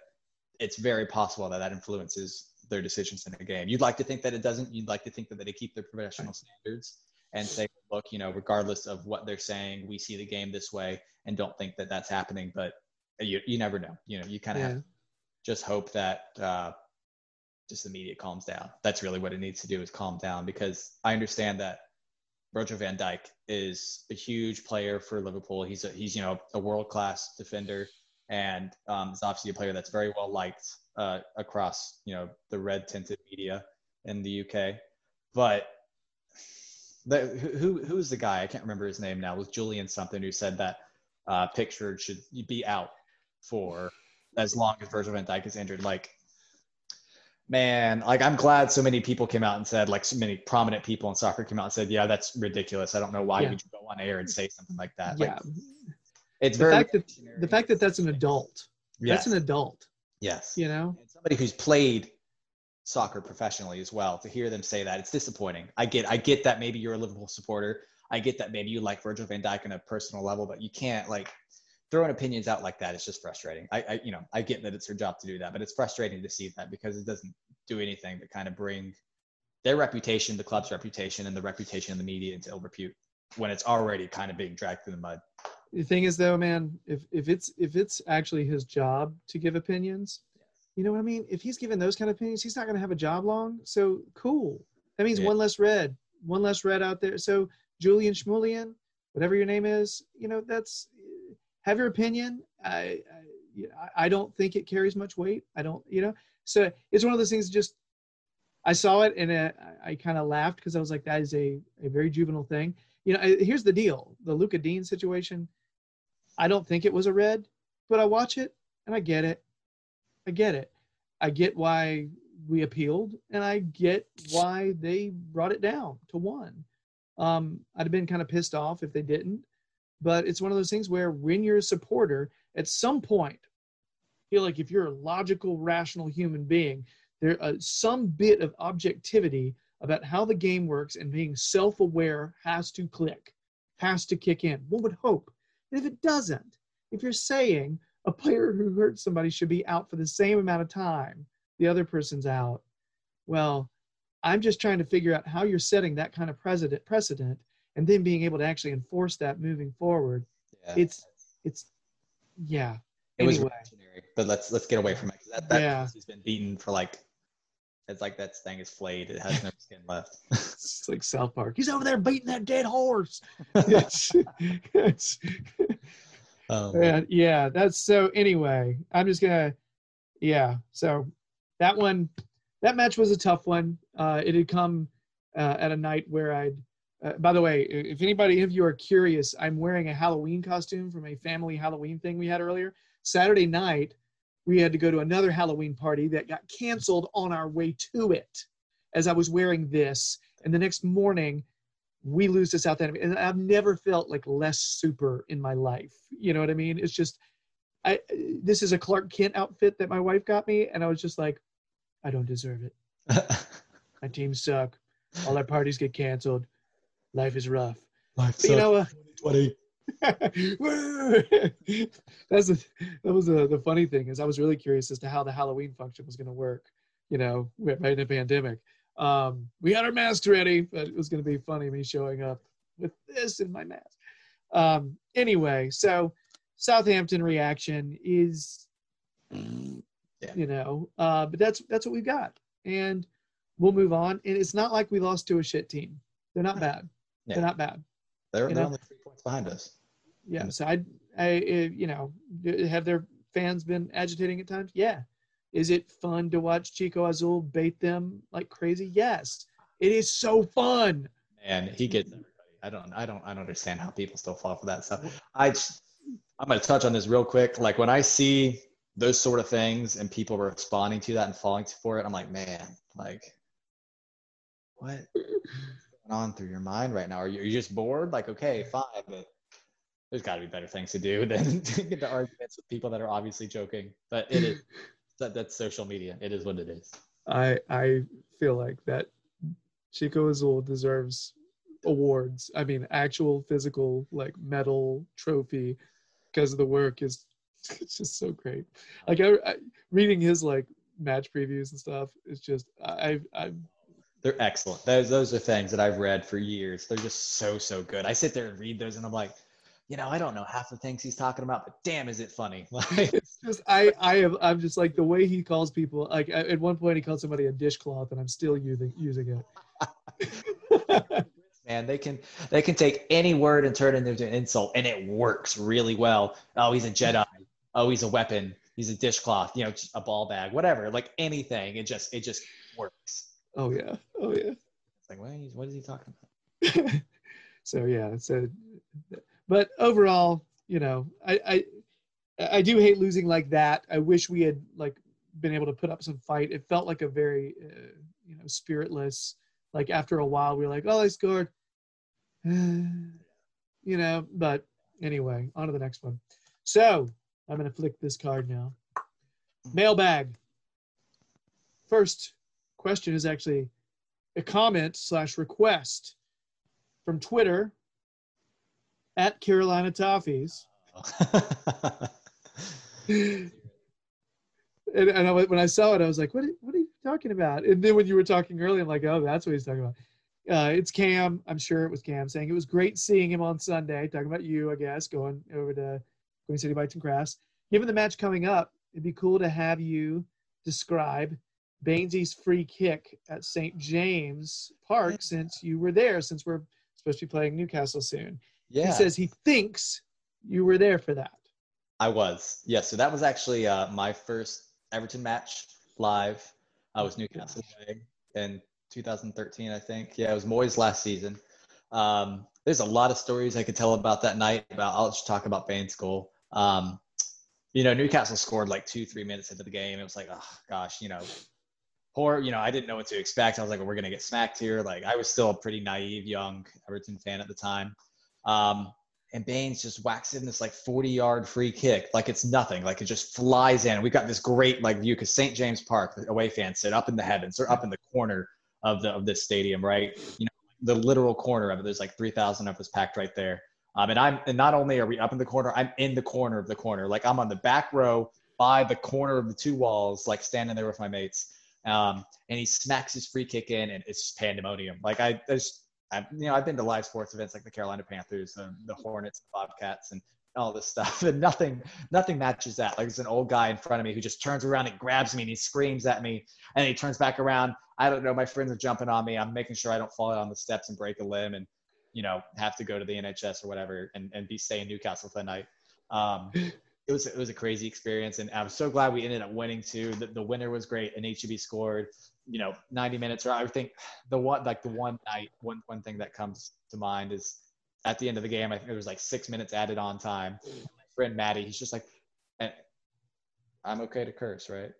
it's very possible that that influences their decisions in a game. You'd like to think that it doesn't. You'd like to think that they keep their professional standards and say, look, you know, regardless of what they're saying, we see the game this way and don't think that that's happening. But you, you never know. You know, you kind of Yeah. have just hope that uh, just the media calms down. That's really what it needs to do is calm down because I understand that Virgil van Dijk is a huge player for Liverpool. He's a, he's you know a world class defender and um, is obviously a player that's very well liked uh, across you know the red tinted media in the UK. But the, who who's the guy? I can't remember his name now. It was Julian something who said that uh, Pickford should be out for as long as Virgil van Dijk is injured. Like man, like I'm glad so many people came out and said, like so many prominent people in soccer came out and said, yeah, that's ridiculous. I don't know why Yeah. would you go on air and say something like that. yeah. Like, it's The very fact that the fact that that's an adult. yes, That's an adult. yes, You know. and somebody who's played soccer professionally as well. To hear them say that, it's disappointing. I get, I get that maybe you're a Liverpool supporter. I get that maybe you like Virgil Van Dijk on a personal level, but you can't like throwing opinions out like that. It's just frustrating. I, I, you know, I get that it's their job to do that, but it's frustrating to see that because it doesn't do anything but kind of bring their reputation, the club's reputation, and the reputation of the media into ill repute when it's already kind of being dragged through the mud. The thing is, though, man, if if it's if it's actually his job to give opinions, you know what I mean. If he's giving those kind of opinions, he's not going to have a job long. So cool. That means Yeah. one less red, one less red out there. So Julian Schmulian, whatever your name is, you know, that's have your opinion. I I, I don't think it carries much weight. I don't, you know. So it's one of those things. Just I saw it and uh, I kind of laughed because I was like, that is a a very juvenile thing. You know, I, here's the deal: the Lucas Digne situation. I don't think it was a red, but I watch it and I get it. I get it. I get why we appealed, and I get why they brought it down to one. Um, I'd have been kind of pissed off if they didn't, but it's one of those things where when you're a supporter, at some point, I feel like if you're a logical, rational human being, there uh, some bit of objectivity about how the game works and being self-aware has to click, has to kick in. One would hope. And if it doesn't, if you're saying a player who hurt somebody should be out for the same amount of time the other person's out, well, I'm just trying to figure out how you're setting that kind of precedent precedent and then being able to actually enforce that moving forward. Yeah. It's it's yeah. it was anyway. reactionary, but let's let's get away from it. That, that Yeah. has been beaten for like it's like that thing is flayed. It has no skin left. It's like South Park. He's over there beating that dead horse. it's, it's, um, yeah, yeah, that's so. Anyway, I'm just gonna, yeah. So that one, that match was a tough one. Uh, it had come uh, at a night where I'd. Uh, by the way, if anybody of you are curious, I'm wearing a Halloween costume from a family Halloween thing we had earlier. Saturday night, we had to go to another Halloween party that got canceled on our way to it. As I was wearing this, and the next morning, we lose to Southampton, and I've never felt like less super in my life. You know what I mean? It's just, I this is a Clark Kent outfit that my wife got me, and I was just like, I don't deserve it. My teams suck. All our parties get canceled. Life is rough. Life But, you know, uh, 2020. that's the, that was the, the funny thing is I was really curious as to how the Halloween function was going to work. You know, right in a pandemic. Um, we had our masks ready, but it was going to be funny me showing up with this in my mask. Um, anyway, so Southampton reaction is, Yeah. you know, uh, but that's that's what we've got, and we'll move on. And it's not like we lost to a shit team. They're not bad. Yeah. They're not bad. They're, they're only three points behind us. Yeah. Mm. So I, I, you know, have their fans been agitating at times? Yeah. Is it fun to watch Chico Azul bait them like crazy? Yes. It is so fun. And he gets everybody. I don't, I don't, I don't understand how people still fall for that stuff. I, I'm going to touch on this real quick. Like when I see those sort of things and people responding to that and falling for it, I'm like, man, like, what going on through your mind right now? Are you, are you just bored? Like, okay, fine, but there's got to be better things to do than to get into arguments with people that are obviously joking. But it is that, that's social media. It is what it is. I I feel like that Chico Azul deserves awards. I mean, actual physical like medal trophy because the work is it's just so great. Like I, I reading his like match previews and stuff. It's just I I They're excellent. Those those are things that I've read for years. They're just so so good. I sit there and read those, and I'm like, you know, I don't know half the things he's talking about, but damn, is it funny? It's just I I am I'm just like the way he calls people. Like at one point he called somebody a dishcloth, and I'm still using using it. man, they can they can take any word and turn it into an insult, and it works really well. Oh, he's a Jedi. Oh, he's a weapon. He's a dishcloth. You know, a ball bag, whatever. Like anything, it just it just works. oh yeah, oh yeah. It's like, what is, what is he talking about? so yeah, so but overall, you know, I I I do hate losing like that. I wish we had like been able to put up some fight. It felt like a very uh, you know spiritless. Like after a while, we were like, oh, they scored. you know, but anyway, on to the next one. So I'm gonna flick this card now. Mailbag. First question is actually a comment slash request from Twitter at Carolina Toffees. and, and I, when I saw it, I was like, what, are- what are you talking about? And then when you were talking earlier, I'm like, oh, that's what he's talking about. Uh, it's Cam. I'm sure it was Cam saying it was great seeing him on Sunday. Talking about you, I guess, going over to Queen City Bites and Crafts. Given the match coming up, it'd be cool to have you describe Bainesy's free kick at St. James Park since you were there, since we're supposed to be playing Newcastle soon. Yeah, He says he thinks you were there for that. I was. Yes. so that was actually uh, my first Everton match live. I was Newcastle away in 2013, I think. Yeah, it was Moyes last season. Um, there's a lot of stories I could tell about that night. About I'll just talk about Baines' goal. Um, you know, Newcastle scored like two, three minutes into the game. It was like, oh gosh, you know, poor. You know, I didn't know what to expect. I was like, well, we're gonna get smacked here. Like, I was still a pretty naive young Everton fan at the time. Um, and Baines just whacks in this like 40 yard free kick, like it's nothing, like it just flies in. We've got this great like view because St. James Park, the away fans sit up in the heavens, they're up in the corner of the of this stadium, right? You know, the literal corner of it. There's like 3,000 of us packed right there. Um, and I'm and not only are we up in the corner, I'm in the corner of the corner. Like I'm on the back row by the corner of the two walls, like standing there with my mates. Um, and he smacks his free kick in, and it's pandemonium. Like I, there's I've, you know, I've been to live sports events like the Carolina Panthers, and the Hornets, the Bobcats, and all this stuff, and nothing, nothing matches that. Like there's an old guy in front of me who just turns around and grabs me and he screams at me, and he turns back around. I don't know. My friends are jumping on me. I'm making sure I don't fall on the steps and break a limb, and you know, have to go to the NHS or whatever, and and be staying in Newcastle that night. Um, it was it was a crazy experience, and I'm so glad we ended up winning too. The, the winner was great, and HEB scored you know 90 minutes or i think the one like the one night one one thing that comes to mind is at the end of the game i think there was like six minutes added on time my friend maddie he's just like eh, i'm okay to curse right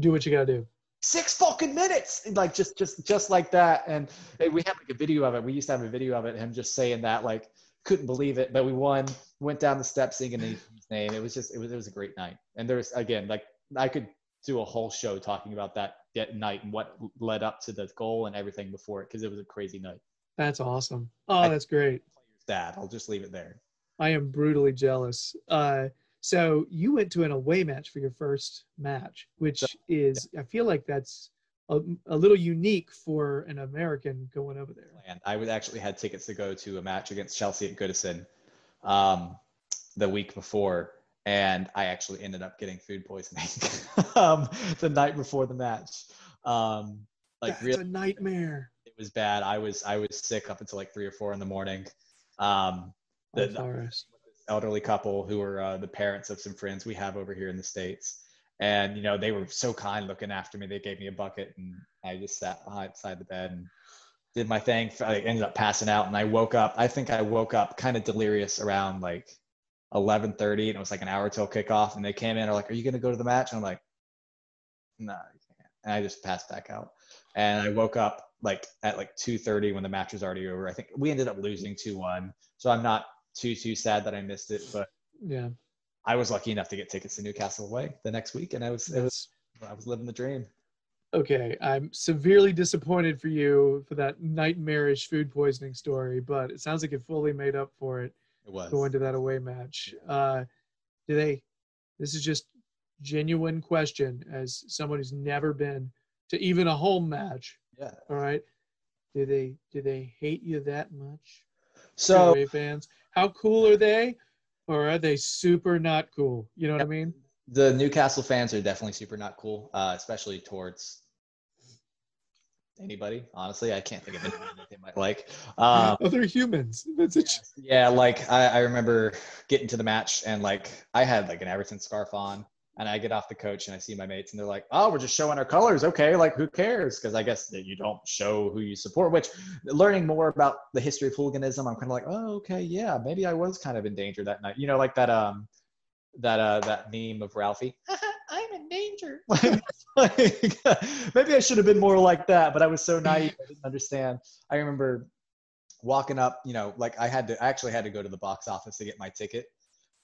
Do what you gotta do. six fucking minutes like just just just like that and we had like a video of it we used to have a video of it him just saying that like couldn't believe it but we won went down the steps singing his name it was just it was it was a great night and there's again like i could do a whole show talking about that that night and what led up to the goal and everything before it because it was a crazy night That's awesome. Oh, that's great. dad i'll just leave it there I am brutally jealous. Uh, so you went to an away match for your first match, which is I feel like that's a, a little unique for an American going over there. and I would actually had tickets to go to a match against Chelsea at Goodison um, the week before, and I actually ended up getting food poisoning um, the night before the match. Um, like That's really, a nightmare. it was bad. I was I was sick up until like three or four in the morning. Um, the, the elderly couple who were uh, the parents of some friends we have over here in the states, and you know they were so kind looking after me. They gave me a bucket, and I just sat behind side the bed and did my thing. I ended up passing out, and I woke up. I think I woke up kind of delirious around like 11:30, and it was like an hour till kickoff. And they came in, are like, "Are you going to go to the match?" And I'm like, "No, can't." And I just passed back out. And I woke up like at like 2:30 when the match was already over. I think we ended up losing 2-1, so I'm not too too sad that I missed it, but Yeah. I was lucky enough to get tickets to Newcastle away the next week, and I was it was I was living the dream. Okay, I'm severely disappointed for you for that nightmarish food poisoning story, but it sounds like it fully made up for it It was. going to that away match. Uh, do they? This is just genuine question as someone who's never been to even a home match. Yeah. All right, do they do they hate you that much? So away fans, how cool are they, or are they super not cool? You know what I mean? the Newcastle fans are definitely super not cool, uh, especially towards anybody. Honestly, I can't think of anything that they might like. Um, Other humans. That's ch- yeah, like I, I remember getting to the match and like I had like an Everton scarf on, and I get off the coach and I see my mates and they're like, "Oh, we're just showing our colors. Okay, like who cares?" Because I guess that you don't show who you support. Which, learning more about the history of hooliganism, I'm kind of like, "Oh, okay, yeah, maybe I was kind of in danger that night." You know, like that um that uh that meme of Ralphie. I'm in danger. like, maybe I should have been more like that, but I was so naive. I didn't understand. I remember walking up, you know, like I had to I actually had to go to the box office to get my ticket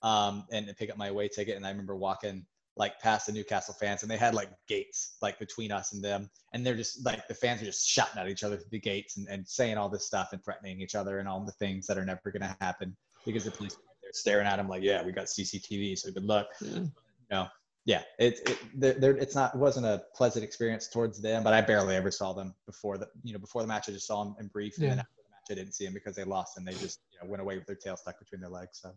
um and pick up my away ticket. And I remember walking like past the Newcastle fans and they had like gates like between us and them. And they're just like the fans are just shouting at each other through the gates and, and saying all this stuff and threatening each other and all the things that are never gonna happen because the police they're staring at them like, yeah, we got CCTV, so good luck. Yeah. You know, yeah, it, it they're, it's not it wasn't a pleasant experience towards them, but I barely ever saw them before the you know before the match. I just saw them in brief, Yeah. and then after the match, I didn't see them because they lost and they just you know went away with their tail stuck between their legs. So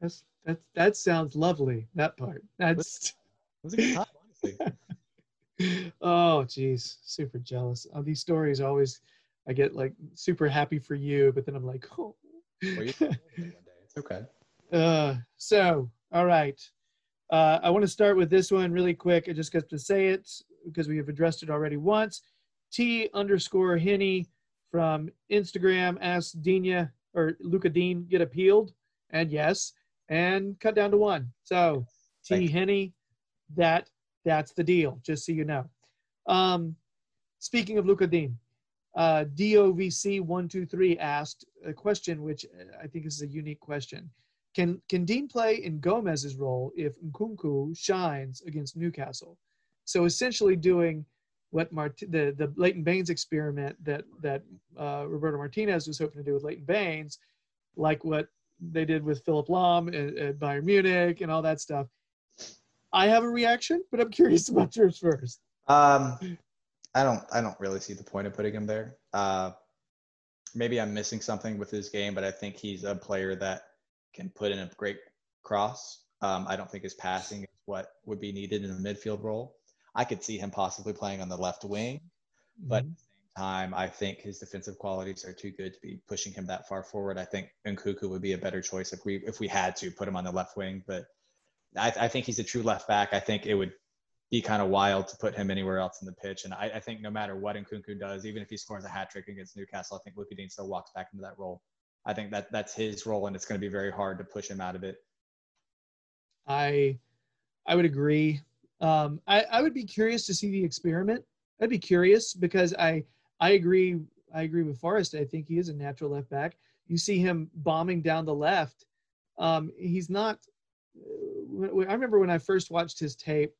That's that that sounds lovely. That part. That's it was a good time, honestly. oh geez, super jealous. Uh, these stories always I get like super happy for you, but then I'm like, oh. Well, you one day. It's okay. Uh, so all right. Uh, I want to start with this one really quick. I just got to say it because we have addressed it already once. T underscore Henny from Instagram asked Dina or Lucas Digne get appealed, and yes, and cut down to one. So T Henny, that that's the deal. Just so you know. Um, speaking of Lucas Digne, uh, DOVC one two three asked a question which uh, I think is a unique question. Can can Digne play in Gomes's role if Nkounkou shines against Newcastle? So essentially doing what Mart- the the Leighton Baines experiment that that uh, Roberto Martinez was hoping to do with Leighton Baines, like what they did with Philipp Lahm at, at Bayern Munich and all that stuff. I have a reaction, but I'm curious about yours first. Um, I don't I don't really see the point of putting him there. Uh, maybe I'm missing something with his game, but I think he's a player that can put in a great cross. Um, I don't think his passing is what would be needed in a midfield role. I could see him possibly playing on the left wing, but Mhm. Time, I think his defensive qualities are too good to be pushing him that far forward. I think Nkounkou would be a better choice if we if we had to put him on the left wing, but I, I think he's a true left back. I think it would be kind of wild to put him anywhere else in the pitch. And I, I think no matter what Nkounkou does, even if he scores a hat trick against Newcastle, I think Lucas Digne still walks back into that role. I think that that's his role, and it's going to be very hard to push him out of it. I I would agree. Um, I, I would be curious to see the experiment. I'd be curious because I I agree I agree with Forrest. I think he is a natural left back. You see him bombing down the left. Um, he's not. I remember when I first watched his tape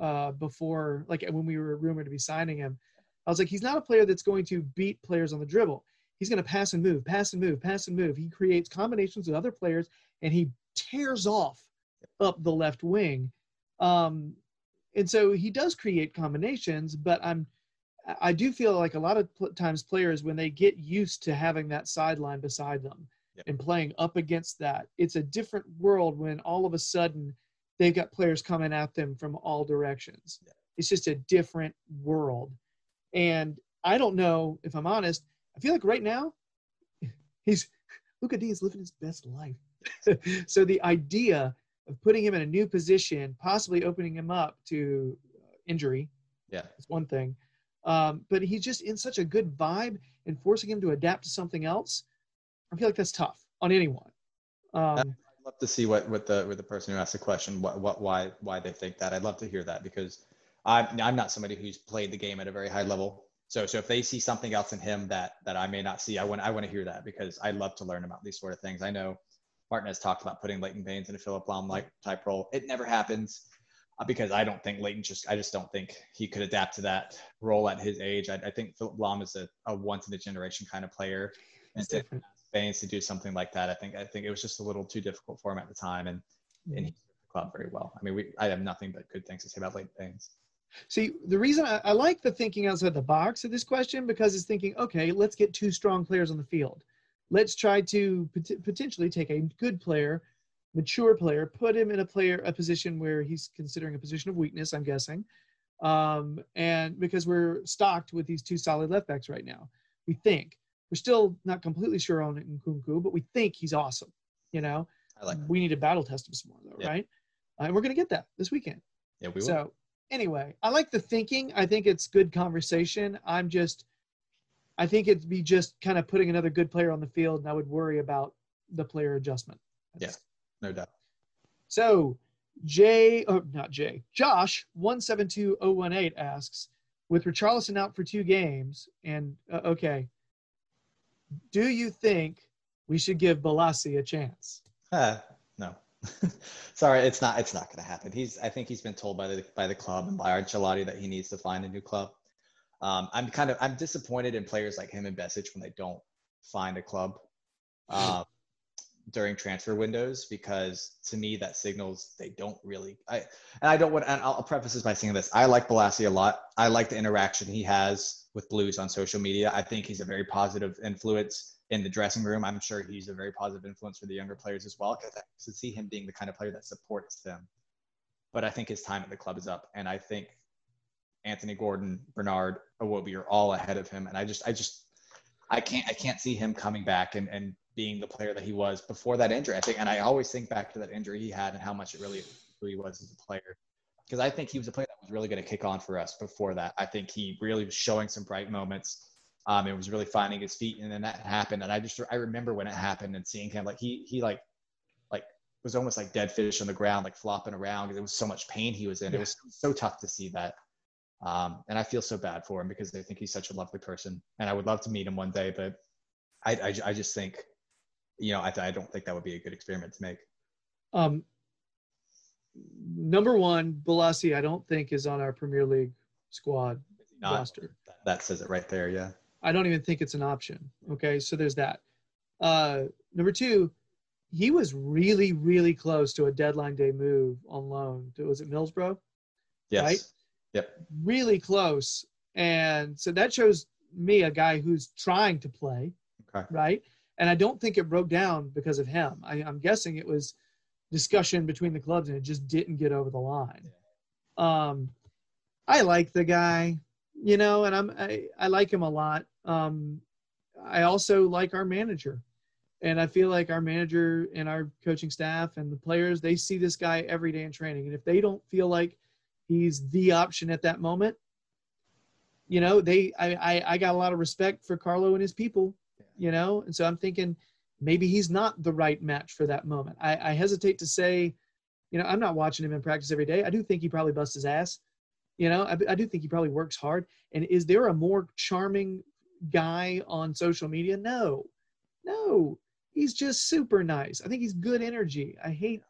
uh, before, like when we were rumored to be signing him. I was like, he's not a player that's going to beat players on the dribble. He's going to pass and move, pass and move, pass and move. He creates combinations with other players, and he tears off up the left wing. Um, and so he does create combinations, but I'm I do feel like a lot of times players when they get used to having that sideline beside them Yep. and playing up against that, it's a different world when all of a sudden they've got players coming at them from all directions. Yeah. It's just a different world. And I don't know if I'm honest, I feel like right now he's Luca D is living his best life. so the idea of putting him in a new position, possibly opening him up to uh, injury, Yeah. is one thing. Um, but he's just in such a good vibe. and forcing him to adapt to something else, I feel like that's tough on anyone. Um, I'd love to see what what the with the person who asked the question what what why why they think that. I'd love to hear that because I'm I'm not somebody who's played the game at a very high level. So so if they see something else in him that that I may not see, I want I want to hear that because I love to learn about these sort of things. I know Martin has talked about putting Leighton Baines in a Philipp Lahm like type role. It never happens because I don't think Leighton just I just don't think he could adapt to that role at his age. I, I think Philipp Lahm is a, a once in a generation kind of player, and to different. Baines to do something like that, I think I think it was just a little too difficult for him at the time, and and he mm-hmm. served the club very well. I mean, we I have nothing but good things to say about Leighton Baines. See, the reason I, I like the thinking outside the box of this question because it's thinking, okay, let's get two strong players on the field. Let's try to pot- potentially take a good player, mature player, put him in a player a position where he's considering a position of weakness. I'm guessing, um, and because we're stocked with these two solid left backs right now, we think we're still not completely sure on Nkounkou, but we think he's awesome. You know, I like we need to battle test him some more though, Yeah. right? Uh, and we're gonna get that this weekend. Yeah, we will. So anyway, I like the thinking. I think it's good conversation. I'm just, I think it'd be just kind of putting another good player on the field, and I would worry about the player adjustment. Yeah. No doubt. So Jay, oh not Jay, Josh one seven two zero one eight asks, with Richarlison out for two games, and uh, okay, do you think we should give Bolasie a chance? Uh, no. Sorry, it's not. It's not going to happen. He's. I think he's been told by the by the club and by Ancelotti that he needs to find a new club. Um, I'm kind of. I'm disappointed in players like him and Besic when they don't find a club um, during transfer windows because to me that signals they don't really. I and I don't want. And I'll preface this by saying this. I like Bolasie a lot. I like the interaction he has with Blues on social media. I think he's a very positive influence in the dressing room. I'm sure he's a very positive influence for the younger players as well. Because I to see him being the kind of player that supports them. But I think his time at the club is up, and I think Anthony Gordon, Bernard, Iwobi are all ahead of him. And I just, I just, I can't, I can't see him coming back and and being the player that he was before that injury. I think, and I always think back to that injury he had and how much it really who he was as a player. Because I think he was a player that was really going to kick on for us before that. I think he really was showing some bright moments. Um, it was really finding his feet, and then that happened. And I just I remember when it happened and seeing him like he he like like was almost like dead fish on the ground, like flopping around because it was so much pain he was in. It was so tough to see that. Um, and I feel so bad for him because I think he's such a lovely person, and I would love to meet him one day. But I I, I just think, you know, I I don't think that would be a good experiment to make. Um, number one, Bolasie, I don't think is on our Premier League squad Not, roster. that, says it right there. Yeah. I don't even think it's an option. Okay, so there's that. Uh, number two, he was really, really close to a deadline day move on loan. To, was it Middlesbrough? Yes. Right? Yep. Really close, and so that shows me a guy who's trying to play, Okay. right? And I don't think it broke down because of him. I, I'm guessing it was discussion between the clubs, and it just didn't get over the line. Um, I like the guy, you know, and I'm I, I like him a lot. Um, I also like our manager, and I feel like our manager and our coaching staff and the players they see this guy every day in training, and if they don't feel like he's the option at that moment, you know, they I I, I got a lot of respect for Carlo and his people, you know, and so I'm thinking maybe he's not the right match for that moment. I, I hesitate to say, you know, I'm not watching him in practice every day. I do think he probably busts his ass. You know, I, I do think he probably works hard. And is there a more charming guy on social media? No, no. He's just super nice. I think he's good energy. I hate,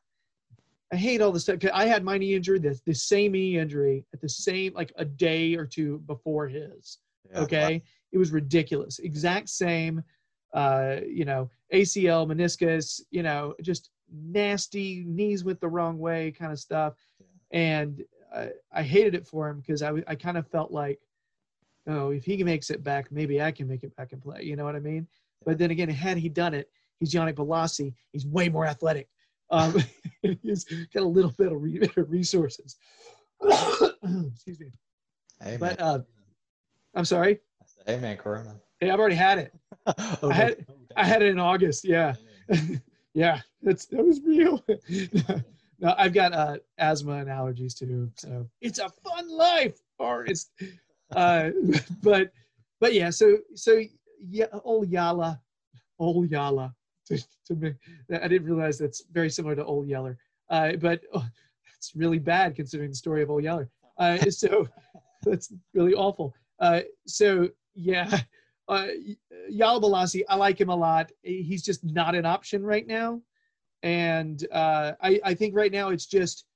I hate all the stuff. I had my knee injury, the, the same knee injury at the same, like a day or two before his Yeah. okay? It was ridiculous. Exact same uh you know acl meniscus you know just nasty knees went the wrong way kind of stuff. And I, I hated it for him because I, I kind of felt like oh if he makes it back maybe i can make it back and play you know what i mean? But then again had he done it he's Yannick Bolasie. he's way more athletic. Um he's got a little bit of re- resources. Excuse me. Hey, but uh i'm sorry hey man, Corona. Hey, I've already had it. Oh, I had I had it in August. Yeah, yeah, that's that was real. no, I've got uh, asthma and allergies too, so it's a fun life. Or it's, uh, but but yeah. So so yeah, old Yala, old Yala. To, to me, I didn't realize that's very similar to Old Yeller, uh, but oh, it's really bad considering the story of Old Yeller. Uh, so that's really awful. Uh, so yeah, uh, Yala Bolasie, I like him a lot. He's just not an option right now, and uh, I, I think right now it's just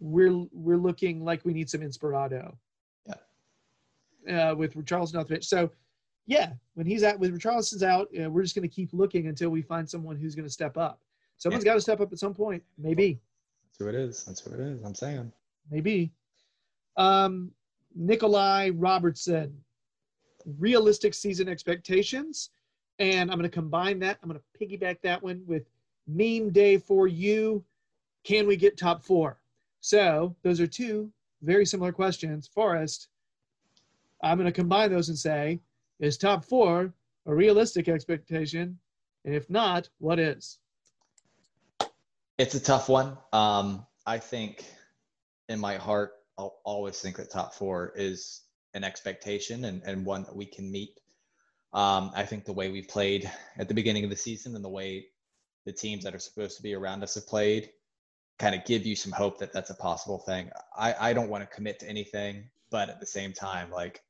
we're we're looking like we need some inspirado. Yeah. Uh, with Charles off. So, yeah, when he's out, with Charleston's out, uh, we're just going to keep looking until we find someone who's going to step up. Someone's Yeah. got to step up at some point. Maybe, That's who it is. That's who it is. I'm saying. maybe. Um, Nikolai Robertson, realistic season expectations, and I'm going to combine that. I'm going to piggyback that one with meme day for you. Can we get top four? So those are two very similar questions. Forrest, I'm going to combine those and say, is top four a realistic expectation? And if not, what is? It's a tough one. Um, I think in my heart, I'll always think that top four is an expectation and, and one that we can meet. Um, I think the way we played at the beginning of the season and the way the teams that are supposed to be around us have played kind of give you some hope that that's a possible thing. I, I don't want to commit to anything, but at the same time, like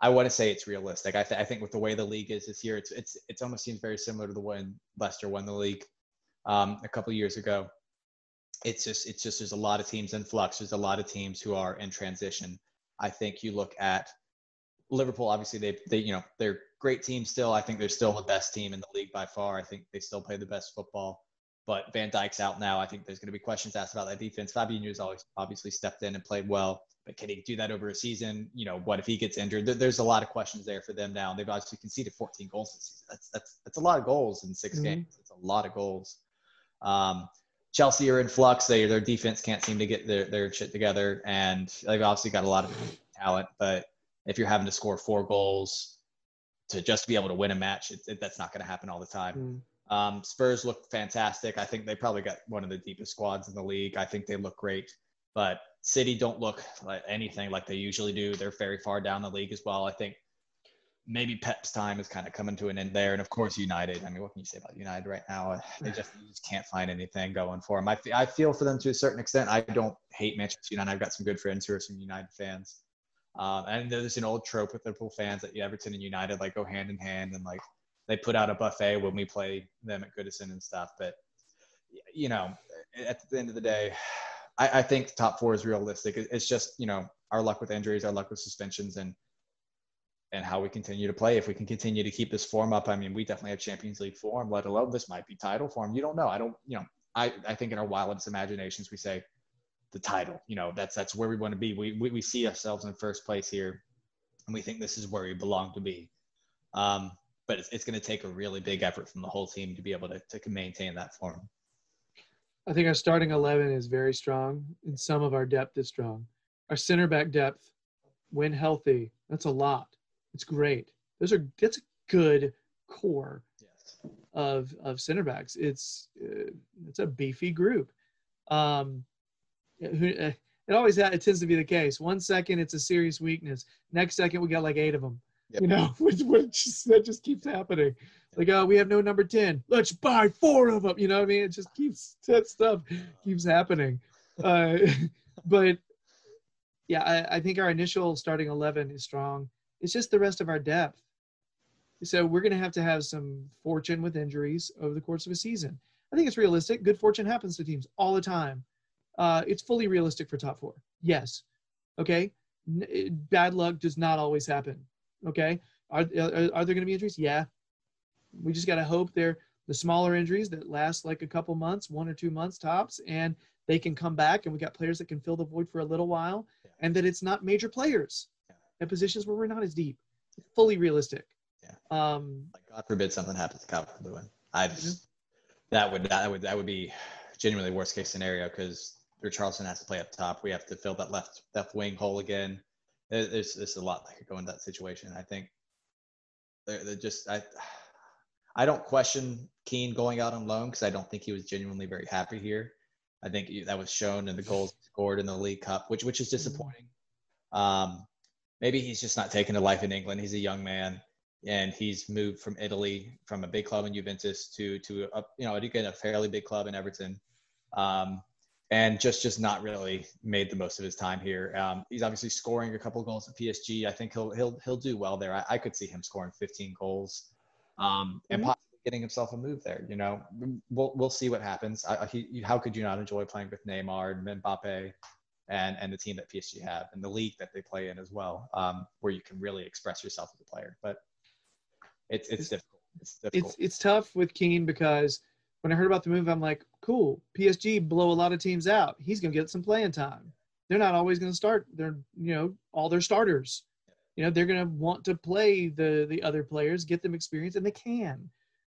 I want to say it's realistic. I, th- I think with the way the league is this year, it's it's it's almost seems very similar to the when Leicester won the league um, a couple years ago. It's just it's just there's a lot of teams in flux. There's a lot of teams who are in transition. I think you look at Liverpool. Obviously, they they you know they're great team still. I think they're still the best team in the league by far. I think they still play the best football. But Van Dijk's out now. I think there's going to be questions asked about that defense. Fabinho's always obviously stepped in and played well, but can he do that over a season? You know, what if he gets injured? There's a lot of questions there for them now. They've obviously conceded 14 goals this season. That's that's that's a lot of goals in 6 Mhm. games. It's a lot of goals. Um, Chelsea are in flux. They their defense can't seem to get their their shit together, and they've obviously got a lot of talent. But if you're having to score four goals to just be able to win a match, it, it, that's not going to happen all the time. Mm. Um, Spurs look fantastic. I think they probably got one of the deepest squads in the league. I think they look great. But City don't look like anything like they usually do. They're very far down the league as well. I think maybe Pep's time is kind of coming to an end there. And of course, United. I mean, what can you say about United right now? They just, just can't find anything going for them. I, I feel for them to a certain extent. I don't hate Manchester United. I've got some good friends who are some United fans. Um, and there's an old trope with Liverpool fans that Everton and United like go hand in hand and like they put out a buffet when we play them at Goodison and stuff. But you know, at the end of the day, I, I think top four is realistic. It's just you know our luck with injuries, our luck with suspensions, and and how we continue to play. If we can continue to keep this form up, I mean, we definitely have Champions League form. Let alone this might be title form. You don't know. I don't. You know, I I think in our wildest imaginations we say the title. You know, that's that's where we want to be. We we, we see ourselves in first place here, and we think this is where we belong to be. Um, but it's, it's going to take a really big effort from the whole team to be able to, to maintain that form. I think our starting 11 is very strong, and some of our depth is strong. Our center back depth, when healthy, that's a lot. It's great. Those are that's a good core Yes. of of center backs. It's uh, it's a beefy group. Um, who, uh, it always ha- it tends to be the case. One second it's a serious weakness. Next second we got like eight of them. Yep. You know, which, which just, that just keeps happening. Like, oh, we have no number ten. Let's buy four of them. You know what I mean? It just keeps that stuff keeps happening. Uh, but yeah, I, I think our initial starting eleven is strong. It's just the rest of our depth. So we're going to have to have some fortune with injuries over the course of a season. I think it's realistic. Good fortune happens to teams all the time. Uh, it's fully realistic for top four. Yes. Okay. N- bad luck does not always happen. Okay. Are, are, are there going to be injuries? Yeah. We just got to hope they're the smaller injuries that last like a couple months, one or two months tops, and they can come back. And we got players that can fill the void for a little while, and that it's not major players. At positions where we're not as deep. Fully realistic. Yeah. Um, Like God forbid something happens to Calvert Lewin. I just that would that would that would be genuinely worst case scenario because Richarlison has to play up top. We have to fill that left left wing hole again. There's there's a lot that could go into that situation. I think they're, they're just I I don't question Kean going out on loan because I don't think he was genuinely very happy here. I think that was shown in the goals scored in the League Cup, which which is disappointing. Um, maybe he's just not taking to life in England. He's a young man. and he's moved from Italy from a big club in Juventus to to a, you know again a fairly big club in Everton, um, and just just not really made the most of his time here. Um, he's obviously scoring a couple goals at PSG. I think he'll he'll he'll do well there. I, I could see him scoring 15 goals, um, and Mhm. possibly getting himself a move there. You know, we'll we'll see what happens. I, he, how could you not enjoy playing with Neymar and Mbappe? And, and the team that PSG have and the league that they play in as well, um, where you can really express yourself as a player. But it's it's difficult. It's difficult. it's it's tough with Kean because when I heard about the move, I'm like, cool. PSG blow a lot of teams out. He's gonna get some playing time. They're not always gonna start. They're you know all their starters. You know they're gonna want to play the the other players, get them experience, and they can.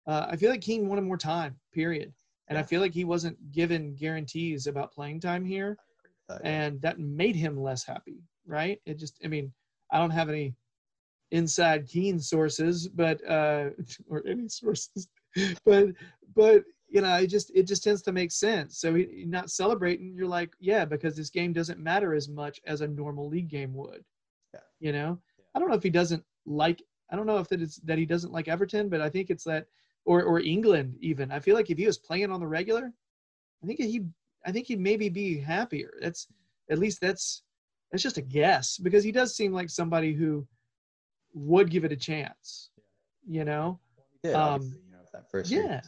Uh, I feel like Kean wanted more time. Period. And I feel like he wasn't given guarantees about playing time here Uh, yeah. and that made him less happy, right? It just, I mean, I don't have any inside Kean sources, but uh, or any sources, but but you know, it just it just tends to make sense. So he, not celebrating, you're like, yeah, because this game doesn't matter as much as a normal league game would. Yeah. You know, I don't know if he doesn't like. I don't know if that it's that he doesn't like Everton, but I think it's that, or or England even. I feel like if he was playing on the regular, I think he, I think he'd maybe be happier. That's at least that's that's just a guess because he does seem like somebody who would give it a chance. You know? Did, um, you know, that first yeah.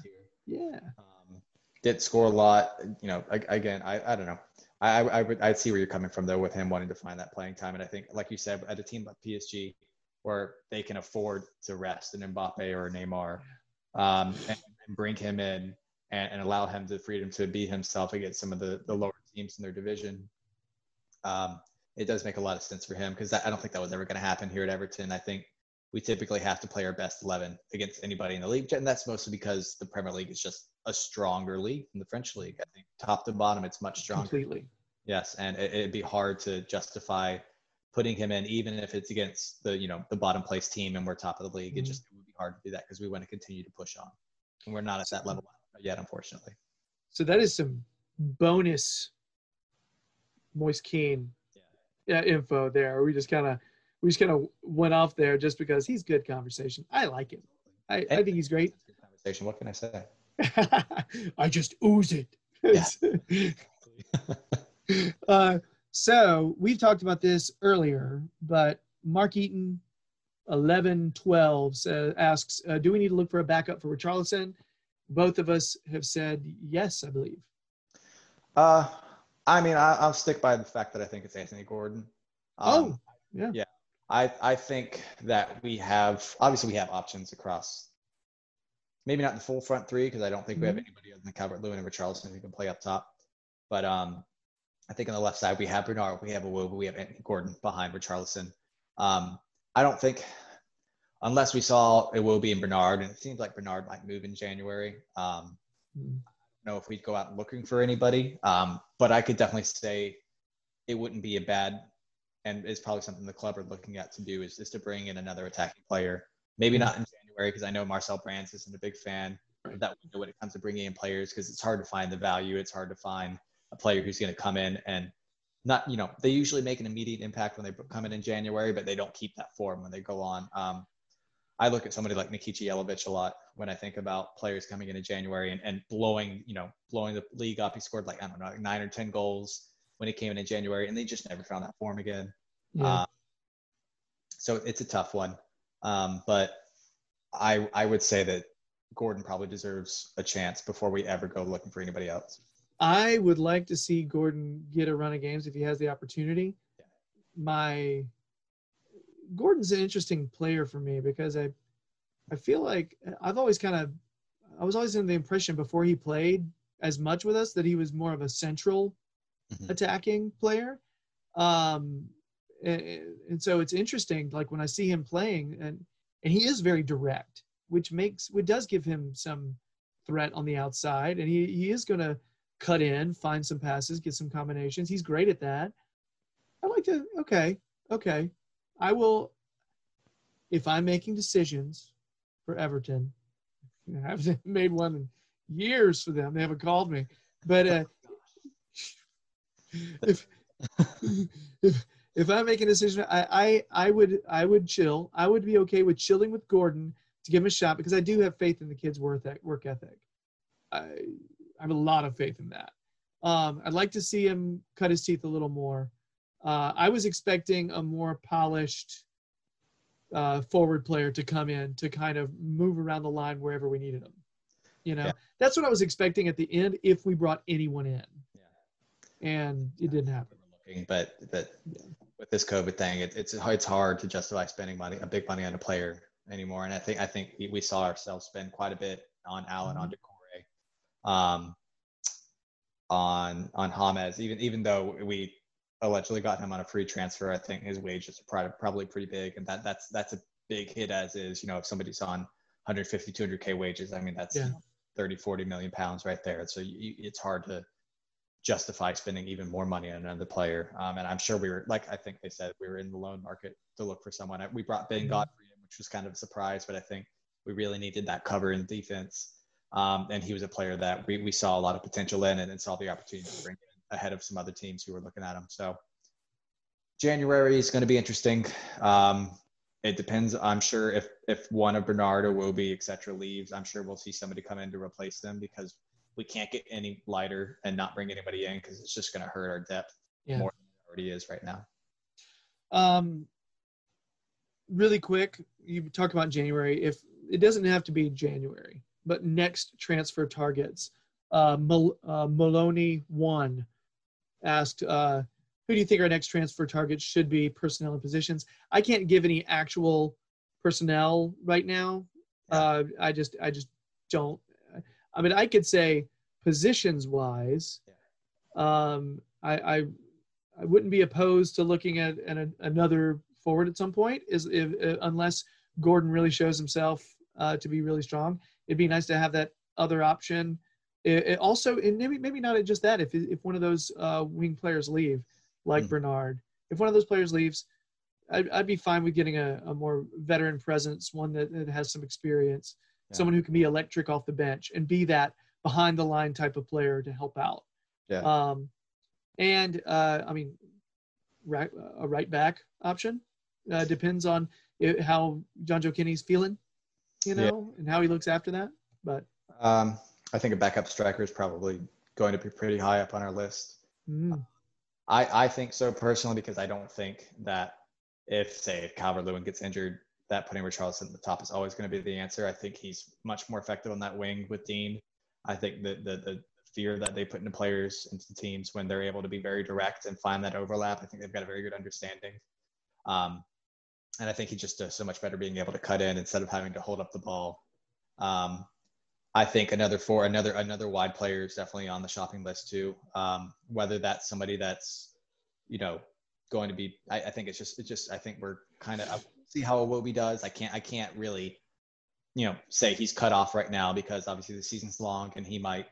Yeah. Um, did score a lot. You know, again, I, I don't know. I, I I would I see where you're coming from though with him wanting to find that playing time, and I think, like you said, at a team like PSG, where they can afford to rest an Mbappe or a Neymar, um, and, and bring him in and, and allow him the freedom to be himself against some of the the lower teams in their division. Um, it does make a lot of sense for him because I don't think that was ever going to happen here at Everton. I think we typically have to play our best 11 against anybody in the league. And that's mostly because the Premier League is just a stronger league than the French league. I think top to bottom, it's much stronger. Completely. Yes. And it, it'd be hard to justify putting him in, even if it's against the, you know, the bottom place team and we're top of the league. It Mhm. just it would be hard to do that because we want to continue to push on. And we're not at that level yet, unfortunately. So that is some bonus Moise Kean yeah, info there. We just kind of we just kind of went off there just because he's good conversation. I like him. I, I think he's great. Conversation. What can I say? I just ooze it. uh, so we've talked about this earlier, but Mark Eaton, eleven twelve uh, asks, uh, "Do we need to look for a backup for Richarlison?" Both of us have said yes, I believe. Uh, I mean, I, I'll stick by the fact that I think it's Anthony Gordon. Um, oh, yeah. yeah. I I think that we have obviously we have options across. Maybe not the full front three because I don't think we have Mhm. anybody other than Calvert Lewin and Richarlison who can play up top. But um, I think on the left side we have Bernard, we have Iwobi, we have Anthony Gordon behind Richarlison. Um, I don't think unless we saw it will be in Bernard, and it seems like Bernard might move in January. Um, Mm. know if we'd go out looking for anybody. Um, but I could definitely say it wouldn't be a bad, and it's probably something the club are looking at to do is, just to bring in another attacking player. Maybe not in January because I know Marcel Brands isn't a big fan of that window when it comes to bringing in players because it's hard to find the value. It's hard to find a player who's going to come in and not, you know, they usually make an immediate impact when they come in in January, but they don't keep that form when they go on. Um, I look at somebody like Nikica Jelavic a lot when I think about players coming in in January and, and blowing, you know, blowing the league up. He scored like, I don't know, like nine or 10 goals when he came in in January and they just never found that form again. Yeah. Um, so it's a tough one. Um, but I, I would say that Gordon probably deserves a chance before we ever go looking for anybody else. I would like to see Gordon get a run of games if he has the opportunity. Yeah. My Gordon's an interesting player for me because I I feel like I've always kind of I was always in the impression before he played as much with us that he was more of a central Mhm. attacking player. Um and, and so it's interesting like when I see him playing and and he is very direct, which makes which does give him some threat on the outside and he, he is going to cut in, find some passes, get some combinations. He's great at that. I like to okay, okay. I will if I'm making decisions for Everton. I haven't made one in years for them. They haven't called me. But uh, if if if I'm making a decision, I, I I would I would chill. I would be okay with chilling with Gordon to give him a shot because I do have faith in the kid's work work ethic. I, I have a lot of faith in that. Um, I'd like to see him cut his teeth a little more. Uh, I was expecting a more polished uh, forward player to come in to kind of move around the line wherever we needed him. You know, Yeah. that's what I was expecting at the end if we brought anyone in, Yeah. and it didn't happen. but but with this COVID thing, it, it's it's hard to justify spending money, a big money on a player anymore. And I think I think we- we saw ourselves spend quite a bit on Allan, on Doucouré, um, on on James. Even even though we allegedly got him on a free transfer, I think his wages are probably pretty big, and that that's that's a big hit as is. You know, if somebody's on 150, 200k wages, I mean that's Yeah. 30, 40 million pounds right there. So you, it's hard to justify spending even more money on another player. Um, and I'm sure we were, like I think they said, we were in the loan market to look for someone. We brought Ben Mhm. Godfrey in, which was kind of a surprise, but I think we really needed that cover in defense. Um, and he was a player that we, we saw a lot of potential in and, and saw the opportunity to bring in ahead of some other teams who are looking at him. So January is going to be interesting. Um, it depends. I'm sure if if one of Bernard or Wobie, et cetera, leaves, I'm sure we'll see somebody come in to replace them because we can't get any lighter and not bring anybody in because it's just going to hurt our depth Yeah. more than it already is right now. Um, really quick, you talk about January. If it doesn't have to be January, but next transfer targets. Uh, Mal- uh, Maloney one asked, uh, "Who do you think our next transfer target should be? Personnel and positions." I can't give any actual personnel right now. Uh, I just, I just don't. I mean, I could say positions wise. Um, I, I I wouldn't be opposed to looking at, at a, another forward at some point, is if, uh, unless Gordon really shows himself uh, to be really strong. It'd be nice to have that other option. It, it also, and maybe maybe not just that. If if one of those uh, wing players leave, like Mhm. Bernard, if one of those players leaves, I'd, I'd be fine with getting a, a more veteran presence, one that, that has some experience, Yeah. someone who can be electric off the bench and be that behind the line type of player to help out. Yeah. Um, and uh, I mean, right, a right back option uh, depends on i how Jonjoe Kenny's feeling, you Yeah. know, and how he looks after that. But Um, I think a backup striker is probably going to be pretty high up on our list. mm, I, I think so personally because I don't think that if say if Calvert Lewin gets injured, that putting Richarlison at the top is always going to be the answer. I think he's much more effective on that wing with Digne. I think that the, the fear that they put into players into teams when they're able to be very direct and find that overlap, I think they've got a very good understanding. Um, and I think he just does so much better being able to cut in instead of having to hold up the ball. Um, I think another four, another another wide player is definitely on the shopping list too. Um, whether that's somebody that's, you know, going to be, I, I think it's just, it's just, I think we're kind of see how Iwobi does. I can't, I can't really, you know, say he's cut off right now because obviously the season's long and he might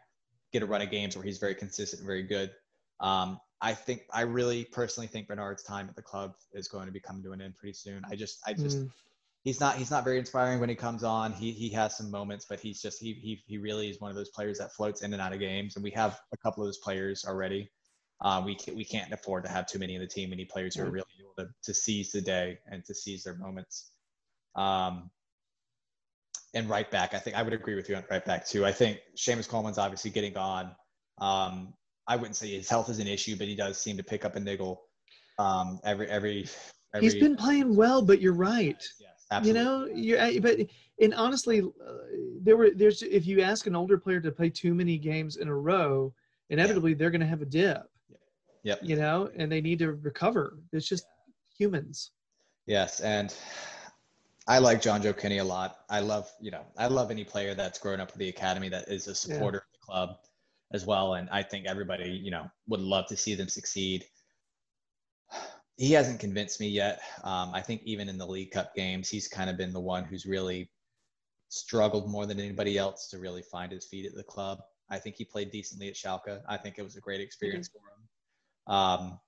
get a run of games where he's very consistent, and very good. Um, I think, I really personally think Bernard's time at the club is going to be coming to an end pretty soon. I just, I just, mm, he's not he's not very inspiring when he comes on. He he has some moments, but he's just he he he really is one of those players that floats in and out of games, and we have a couple of those players already. Uh, we we can't afford to have too many in the team, many players who are really able to, to seize the day and to seize their moments. Um, and right back, I think I would agree with you on right back too. I think Seamus Coleman's obviously getting on. Um, I wouldn't say his health is an issue, but he does seem to pick up a niggle um, every every. every he's been playing well, but you're right. Yes, You know, you but and honestly, uh, there were there's if you ask an older player to play too many games in a row, inevitably they're going to have a dip. Yep. You know, and they need to recover. It's just humans. Yes, and I like Jonjoe Kenny a lot. I love, you know, I love any player that's grown up with the academy that is a supporter of the club as well. And I think everybody, you know, would love to see them succeed. He hasn't convinced me yet. Um, I think even in the League Cup games, he's kind of been the one who's really struggled more than anybody else to really find his feet at the club. I think he played decently at Schalke. I think it was a great experience for him. Um,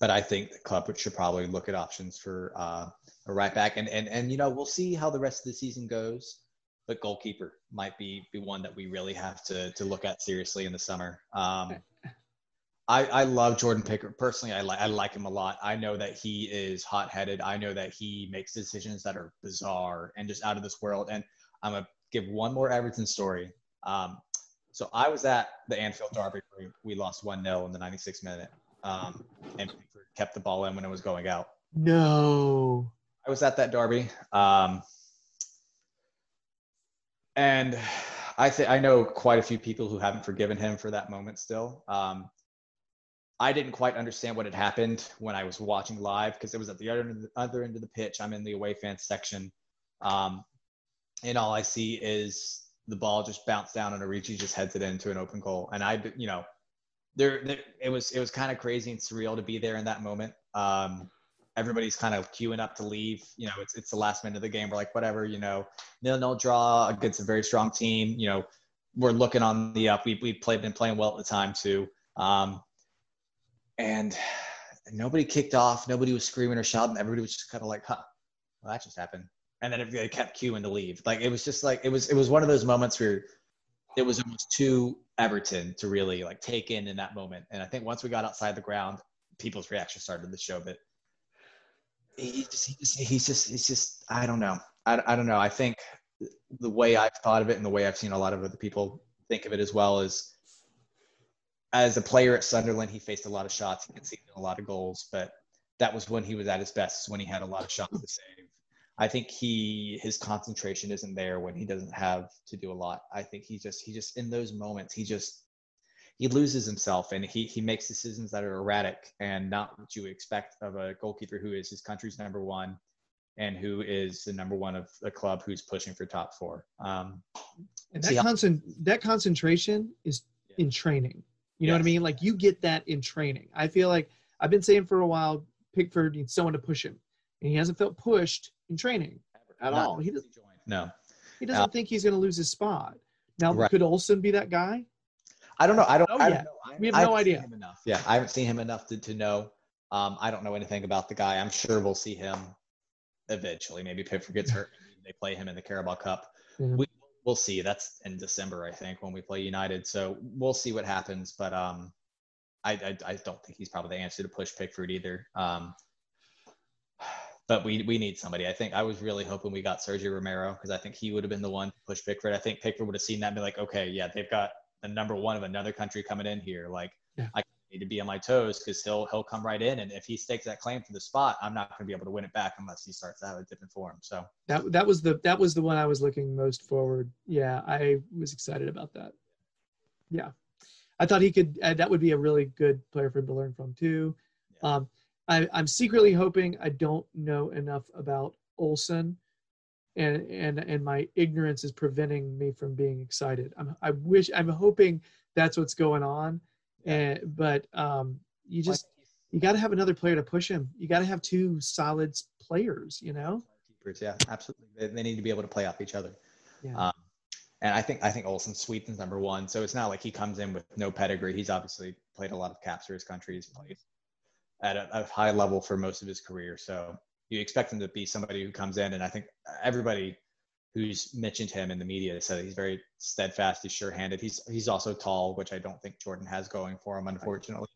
but I think the club should probably look at options for uh, a right back, and and and you know we'll see how the rest of the season goes. But goalkeeper might be be one that we really have to to look at seriously in the summer. Um, I, I love Jordan Pickford personally. I like I like him a lot. I know that he is hot headed. I know that he makes decisions that are bizarre and just out of this world. And I'm gonna give one more Everton story. Um, so I was at the Anfield Derby where we lost one 0 in the 96th minute, um, and kept the ball in when it was going out. No. I was at that derby, um, and I think I know quite a few people who haven't forgiven him for that moment still. Um, I didn't quite understand what had happened when I was watching live because it was at the other, end of the other end of the pitch. I'm in the away fans section, um, and all I see is the ball just bounce down and Origi just heads it into an open goal. And I, you know, there, there it was it was kind of crazy and surreal to be there in that moment. Um, everybody's kind of queuing up to leave. You know, it's it's the last minute of the game. We're like, whatever, you know, nil nil draw against a very strong team. You know, we're looking on the up. We we played been playing well at the time too. Um, and nobody kicked off. Nobody was screaming or shouting. Everybody was just kind of like, huh, well, that just happened. And then they kept queuing to leave. Like it was just like it was it was one of those moments where it was almost too Everton to really like take in in that moment. And I think once we got outside the ground, people's reaction started to show. But he just, he just he's just he's just I don't know. I, I don't know. I think the way I've thought of it and the way I've seen a lot of other people think of it as well is as a player at Sunderland, he faced a lot of shots. He conceded a lot of goals, but that was when he was at his best, when he had a lot of shots to save. I think he his concentration isn't there when he doesn't have to do a lot. I think he just he just in those moments he just he loses himself and he he makes decisions that are erratic and not what you would expect of a goalkeeper who is his country's number one and who is the number one of the club who's pushing for top four. Um, and that, concent- that concentration is in training. You know what I mean? Like you get that in training. I feel like I've been saying for a while, Pickford needs someone to push him, and he hasn't felt pushed in training at Not all. He doesn't. join. No. He doesn't uh, think he's going to lose his spot. Now, right. could Olsen be that guy? I don't know. I don't. I don't know. I, we have no idea. enough. Yeah, I haven't seen him enough to, to know. Um, I don't know anything about the guy. I'm sure we'll see him eventually. Maybe Pickford gets hurt. they play him in the Carabao Cup. Yeah. We we'll see. That's in December, I think, when we play United. So we'll see what happens. But um, I, I, I don't think he's probably the answer to push Pickford either. Um, but we we need somebody. I think I was really hoping we got Sergio Romero because I think he would have been the one to push Pickford. I think Pickford would have seen that and be like, okay, yeah, they've got the number one of another country coming in here. Like yeah. I need to be on my toes because he'll he'll come right in, and if he stakes that claim for the spot, I'm not going to be able to win it back unless he starts to have a different form. So that that was the that was the one I was looking most forward. Yeah, I was excited about that. Yeah, I thought he could. Uh, that would be a really good player for him to learn from too. Yeah. Um, I, I'm secretly hoping I don't know enough about Olsen, and and and my ignorance is preventing me from being excited. I'm I wish I'm hoping that's what's going on and, but um, you just you got to have another player to push him. You got to have two solid players. You know. Keepers, yeah, absolutely. They, they, need to be able to play off each other. Yeah. Um, and I think I think Olsen Sweden's number one. So it's not like he comes in with no pedigree. He's obviously played a lot of caps for his country. He's played at a, a high level for most of his career. So you expect him to be somebody who comes in, and I think everybody who's mentioned him in the media said he's very steadfast, he's sure-handed. He's he's also tall, which I don't think Jordan has going for him, unfortunately.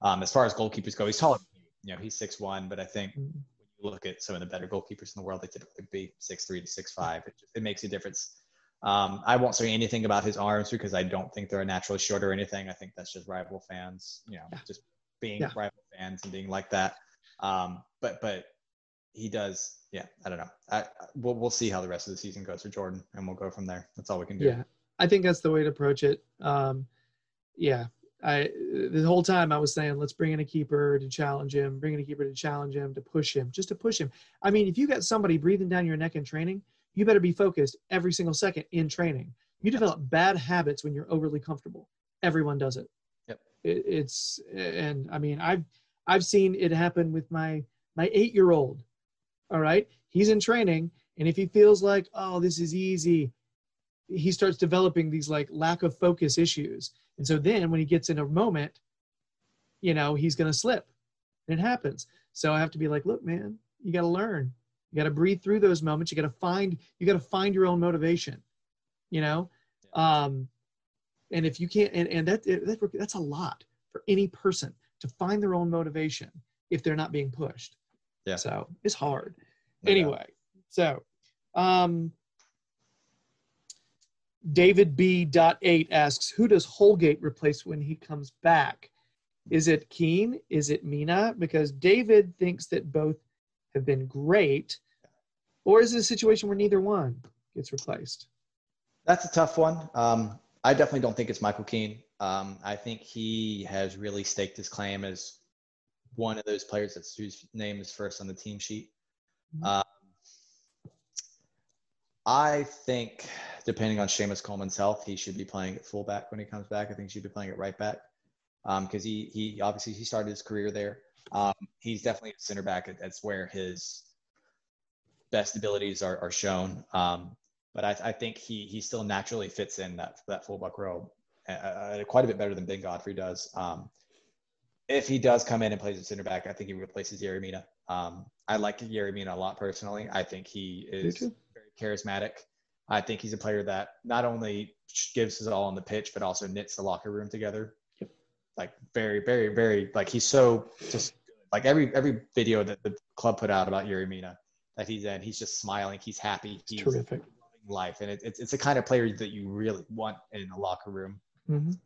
Um, as far as goalkeepers go, he's taller. You know, he's six one, but I think mm-hmm. when you look at some of the better goalkeepers in the world, they typically be six three to six five. It, just, it makes a difference. Um, I won't say anything about his arms because I don't think they're naturally short or anything. I think that's just rival fans, you know, yeah. just being yeah. rival fans and being like that. Um, but but he does. Yeah, I don't know. I, we'll we'll see how the rest of the season goes for Jordan, and we'll go from there. That's all we can do. Yeah, I think that's the way to approach it. Um, yeah, I the whole time I was saying let's bring in a keeper to challenge him, bring in a keeper to challenge him, to push him, just to push him. I mean, if you got somebody breathing down your neck in training, you better be focused every single second in training. You develop bad habits when you're overly comfortable. Everyone does it. Yep. It, it's and I mean I've I've seen it happen with my my eight year old all right? He's in training and if he feels like oh this is easy he starts developing these like lack of focus issues. And so then when he gets in a moment you know he's going to slip. And it happens. So i have to be like look man you got to learn. You got to breathe through those moments. You got to find you got to find your own motivation. You know? Um and if you can't and, and that, that that's a lot for any person to find their own motivation if they're not being pushed. Yeah. So it's hard. Doubt. anyway, so um, David B. Dot eight asks, who does Holgate replace when he comes back? Is it Keane? Is it Mina? Because David thinks that both have been great, or is it a situation where neither one gets replaced? That's a tough one. Um, I definitely don't think it's Michael Keane. Um, I think he has really staked his claim as one of those players that's whose name is first on the team sheet. Mhm. Um, I think, depending on Seamus Coleman's health, he should be playing at fullback when he comes back. I think he should be playing at right back because he he obviously he started his career there. Um, he's definitely a center back. That's where his best abilities are, are shown. Um, but I, I think he he still naturally fits in that that fullback role uh, quite a bit better than Ben Godfrey does. Um, if he does come in and plays at center back, I think he replaces Yerry Mina. Um, I like Yerry Mina a lot personally. I think he is very charismatic. I think he's a player that not only gives his all on the pitch, but also knits the locker room together. Yep. Like very, very, very like he's so just like every every video that the club put out about Yerry Mina that he's in, he's just smiling, he's happy, he's terrific. loving life, and it, it's it's a kind of player that you really want in a locker room Mhm.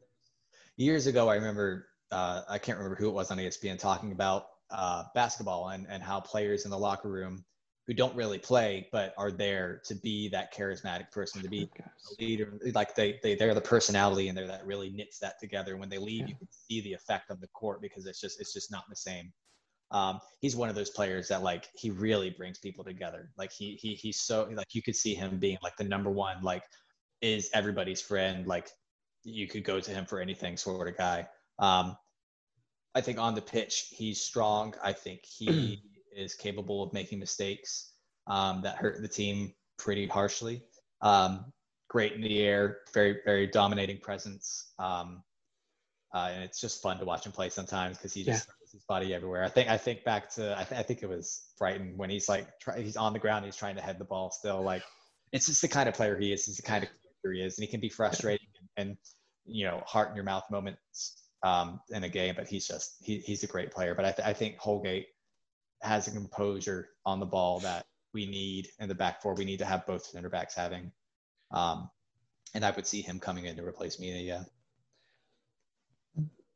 years ago, I remember uh, I can't remember who it was on ESPN talking about uh, basketball and and how players in the locker room who don't really play but are there to be that charismatic person, to be a leader, like they they they're the personality and they're that really knits that together. When they leave, Yeah. you can see the effect on the court because it's just it's just not the same. Um, he's one of those players that like he really brings people together. Like he he he's so like you could see him being like the number one like is everybody's friend. Like you could go to him for anything sort of guy. Um, I think on the pitch he's strong. I think he is capable of making mistakes um, that hurt the team pretty harshly. Um, great in the air, very very dominating presence. Um, uh, and it's just fun to watch him play sometimes because he just throws his body everywhere. I think I think back to I, th- I think it was Brighton when he's like try, he's on the ground, he's trying to head the ball still. Like it's just the kind of player he is. It's the kind of character he is, and he can be frustrating and, and you know heart in your mouth moments um, in a game. But he's just he, he's a great player. But I, th- I think Holgate has a composure on the ball that we need in the back four. We need to have both center backs having. Um, and I would see him coming in to replace Mina. Yeah.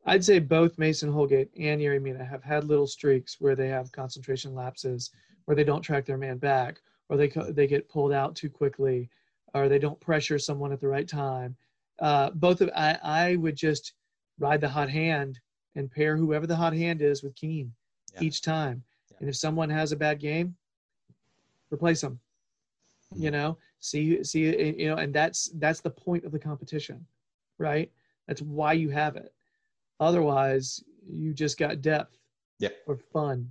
I'd say both Mason Holgate and Yerry Mina have had little streaks where they have concentration lapses, where they don't track their man back, or they co- they get pulled out too quickly, or they don't pressure someone at the right time. Uh, both of I, I would just ride the hot hand and pair whoever the hot hand is with Keane Yeah. each time. Yeah. And if someone has a bad game, replace them. Mm-hmm. You know, see see you know, and that's that's the point of the competition, right? That's why you have it. Otherwise, you just got depth Yeah. or fun.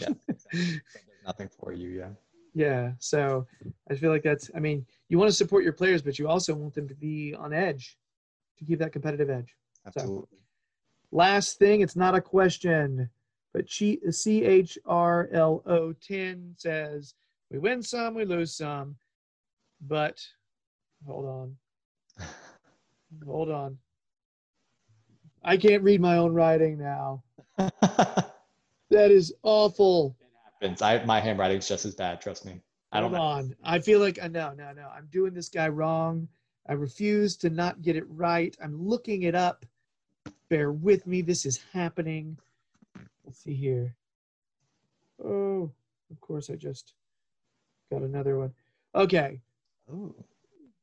Yeah. Nothing for you. Yeah. Yeah. So I feel like that's, I mean, you want to support your players, but you also want them to be on edge to keep that competitive edge. Absolutely. Last thing, it's not a question, but Chi- CHRLO 10 says, We win some, we lose some, but hold on, hold on. I can't read my own writing now. That is awful. It happens. I my handwriting's just as bad. Trust me. I don't Hold know. on. I feel like uh, no, no, no. I'm doing this guy wrong. I refuse to not get it right. I'm looking it up. Bear with me. This is happening. Let's see here. Oh, of course, I just got another one. Okay. Ooh.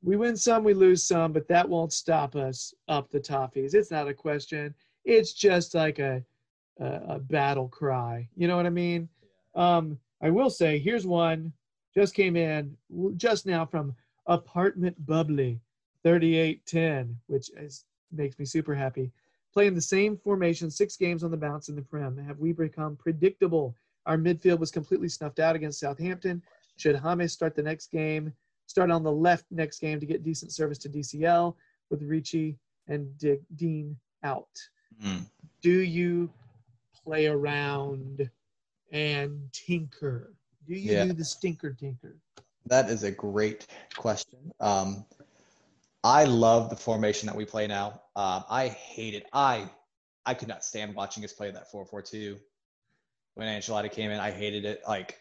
We win some, we lose some, but that won't stop us up the toffees. It's not a question. It's just like a a, a battle cry. You know what I mean? Um, I will say, here's one just came in just now from Apartment Bubbly 3810, which is, makes me super happy. Playing the same formation, six games on the bounce in the Prem. Have we become predictable? Our midfield was completely snuffed out against Southampton. Should James start the next game? Start on the left next game to get decent service to DCL with Ricci and Dick Dean out. Mm. Do you play around and tinker? Do you Yeah. do the stinker tinker? That is a great question. Um, I love the formation that we play now. Um, I hate it. I I could not stand watching us play that 4-4-2 when Ancelotti came in. I hated it. Like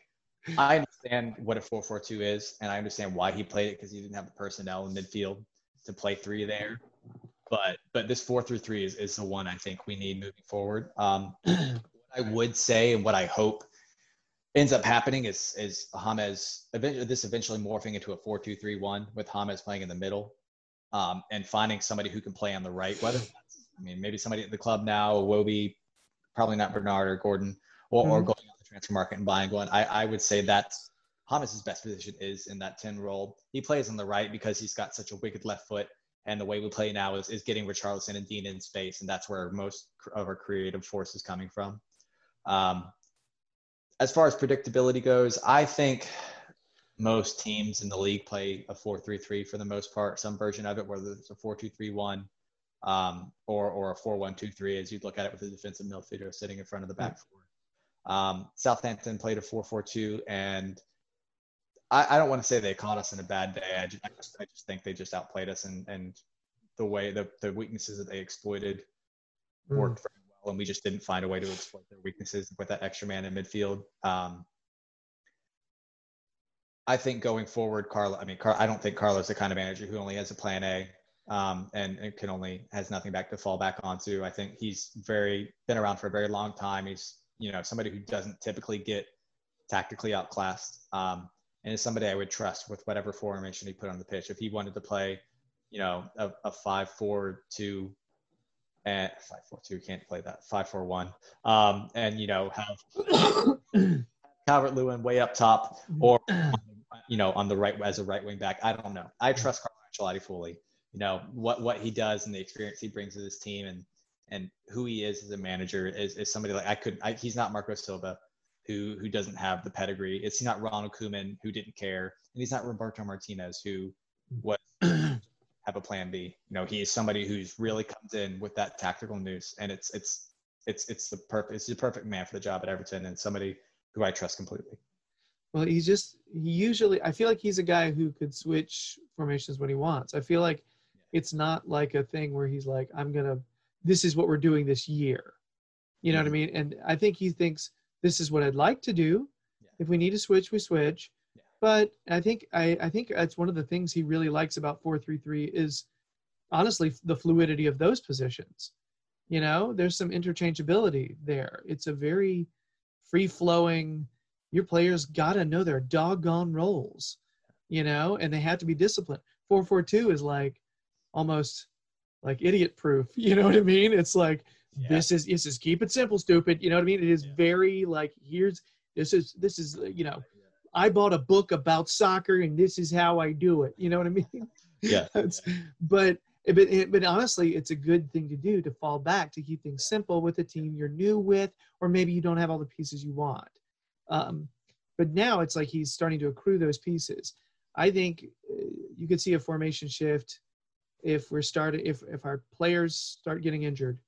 I understand what a 4-4-2 is, and I understand why he played it because he didn't have the personnel in midfield to play three there. But but this 4-3-3 is, is the one I think we need moving forward. Um, what I would say and what I hope ends up happening is is James eventually this eventually morphing into a 4-2-3-1 with James playing in the middle um, and finding somebody who can play on the right. Whether I mean maybe somebody at the club now, Wobie, probably not Bernard or Gordon, or, or Mhm. going on the transfer market and buying one. I, I would say that James' best position is in that 10 role. He plays on the right because he's got such a wicked left foot. And the way we play now is, is getting Richarlison and Digne in space. And that's where most of our creative force is coming from. Um, as far as predictability goes, I think most teams in the league play a 4-3-3 for the most part, some version of it, whether it's a 4-2-3-1 um, or, or a 4-1-2-3 as you'd look at it with a defensive midfielder sitting in front of the back four. Um, Southampton played a 4-4-2 and I, I don't want to say they caught us in a bad day. I just, I just, I just think they just outplayed us and, and the way the, the weaknesses that they exploited Mm. worked very well, and we just didn't find a way to exploit their weaknesses with that extra man in midfield. Um, I think going forward, Carlo. I mean, Car- I don't think Carlo's the kind of manager who only has a plan A um, and, and can only has nothing back to fall back onto. I think he's very been around for a very long time. He's you know somebody who doesn't typically get tactically outclassed, um, and is somebody I would trust with whatever formation he put on the pitch. If he wanted to play, you know, a, a five-four-two and five four two can't play that five four one um and you know have Calvert Lewin way up top or you know on the right as a right wing back. I don't know. I trust Carlo Ancelotti fully. You know what what he does and the experience he brings to this team and and who he is as a manager is, is somebody like I could I, he's not Marco Silva who who doesn't have the pedigree. It's not Ronald Koeman who didn't care. And he's not Roberto Martinez who was have a plan B. You know, he is somebody who's really comes in with that tactical nous, and it's it's it's it's the perfect it's the perfect man for the job at Everton, and somebody who I trust completely. Well, he's just he usually I feel like he's a guy who could switch formations when he wants. I feel like it's not like a thing where he's like, I'm gonna this is what we're doing this year. You know what I mean? And I think he thinks this is what I'd like to do. Yeah. If we need to switch, we switch. Yeah. But I think I, I think that's one of the things he really likes about four three three is honestly the fluidity of those positions. You know, there's some interchangeability there. It's a very free flowing your players got to know their doggone roles, you know, and they have to be disciplined. 442 is like almost like idiot proof. You know what I mean? It's like Yeah. this is this is keep it simple, stupid. You know what I mean? It is Yeah. very like here's this is this is you know I bought a book about soccer and this is how I do it. You know what I mean? Yeah. It's- but but but honestly, it's a good thing to do to fall back to keep things simple with a team you're new with, or maybe you don't have all the pieces you want. Um, but now it's like he's starting to accrue those pieces. I think uh, you could see a formation shift if we're starting if if our players start getting injured,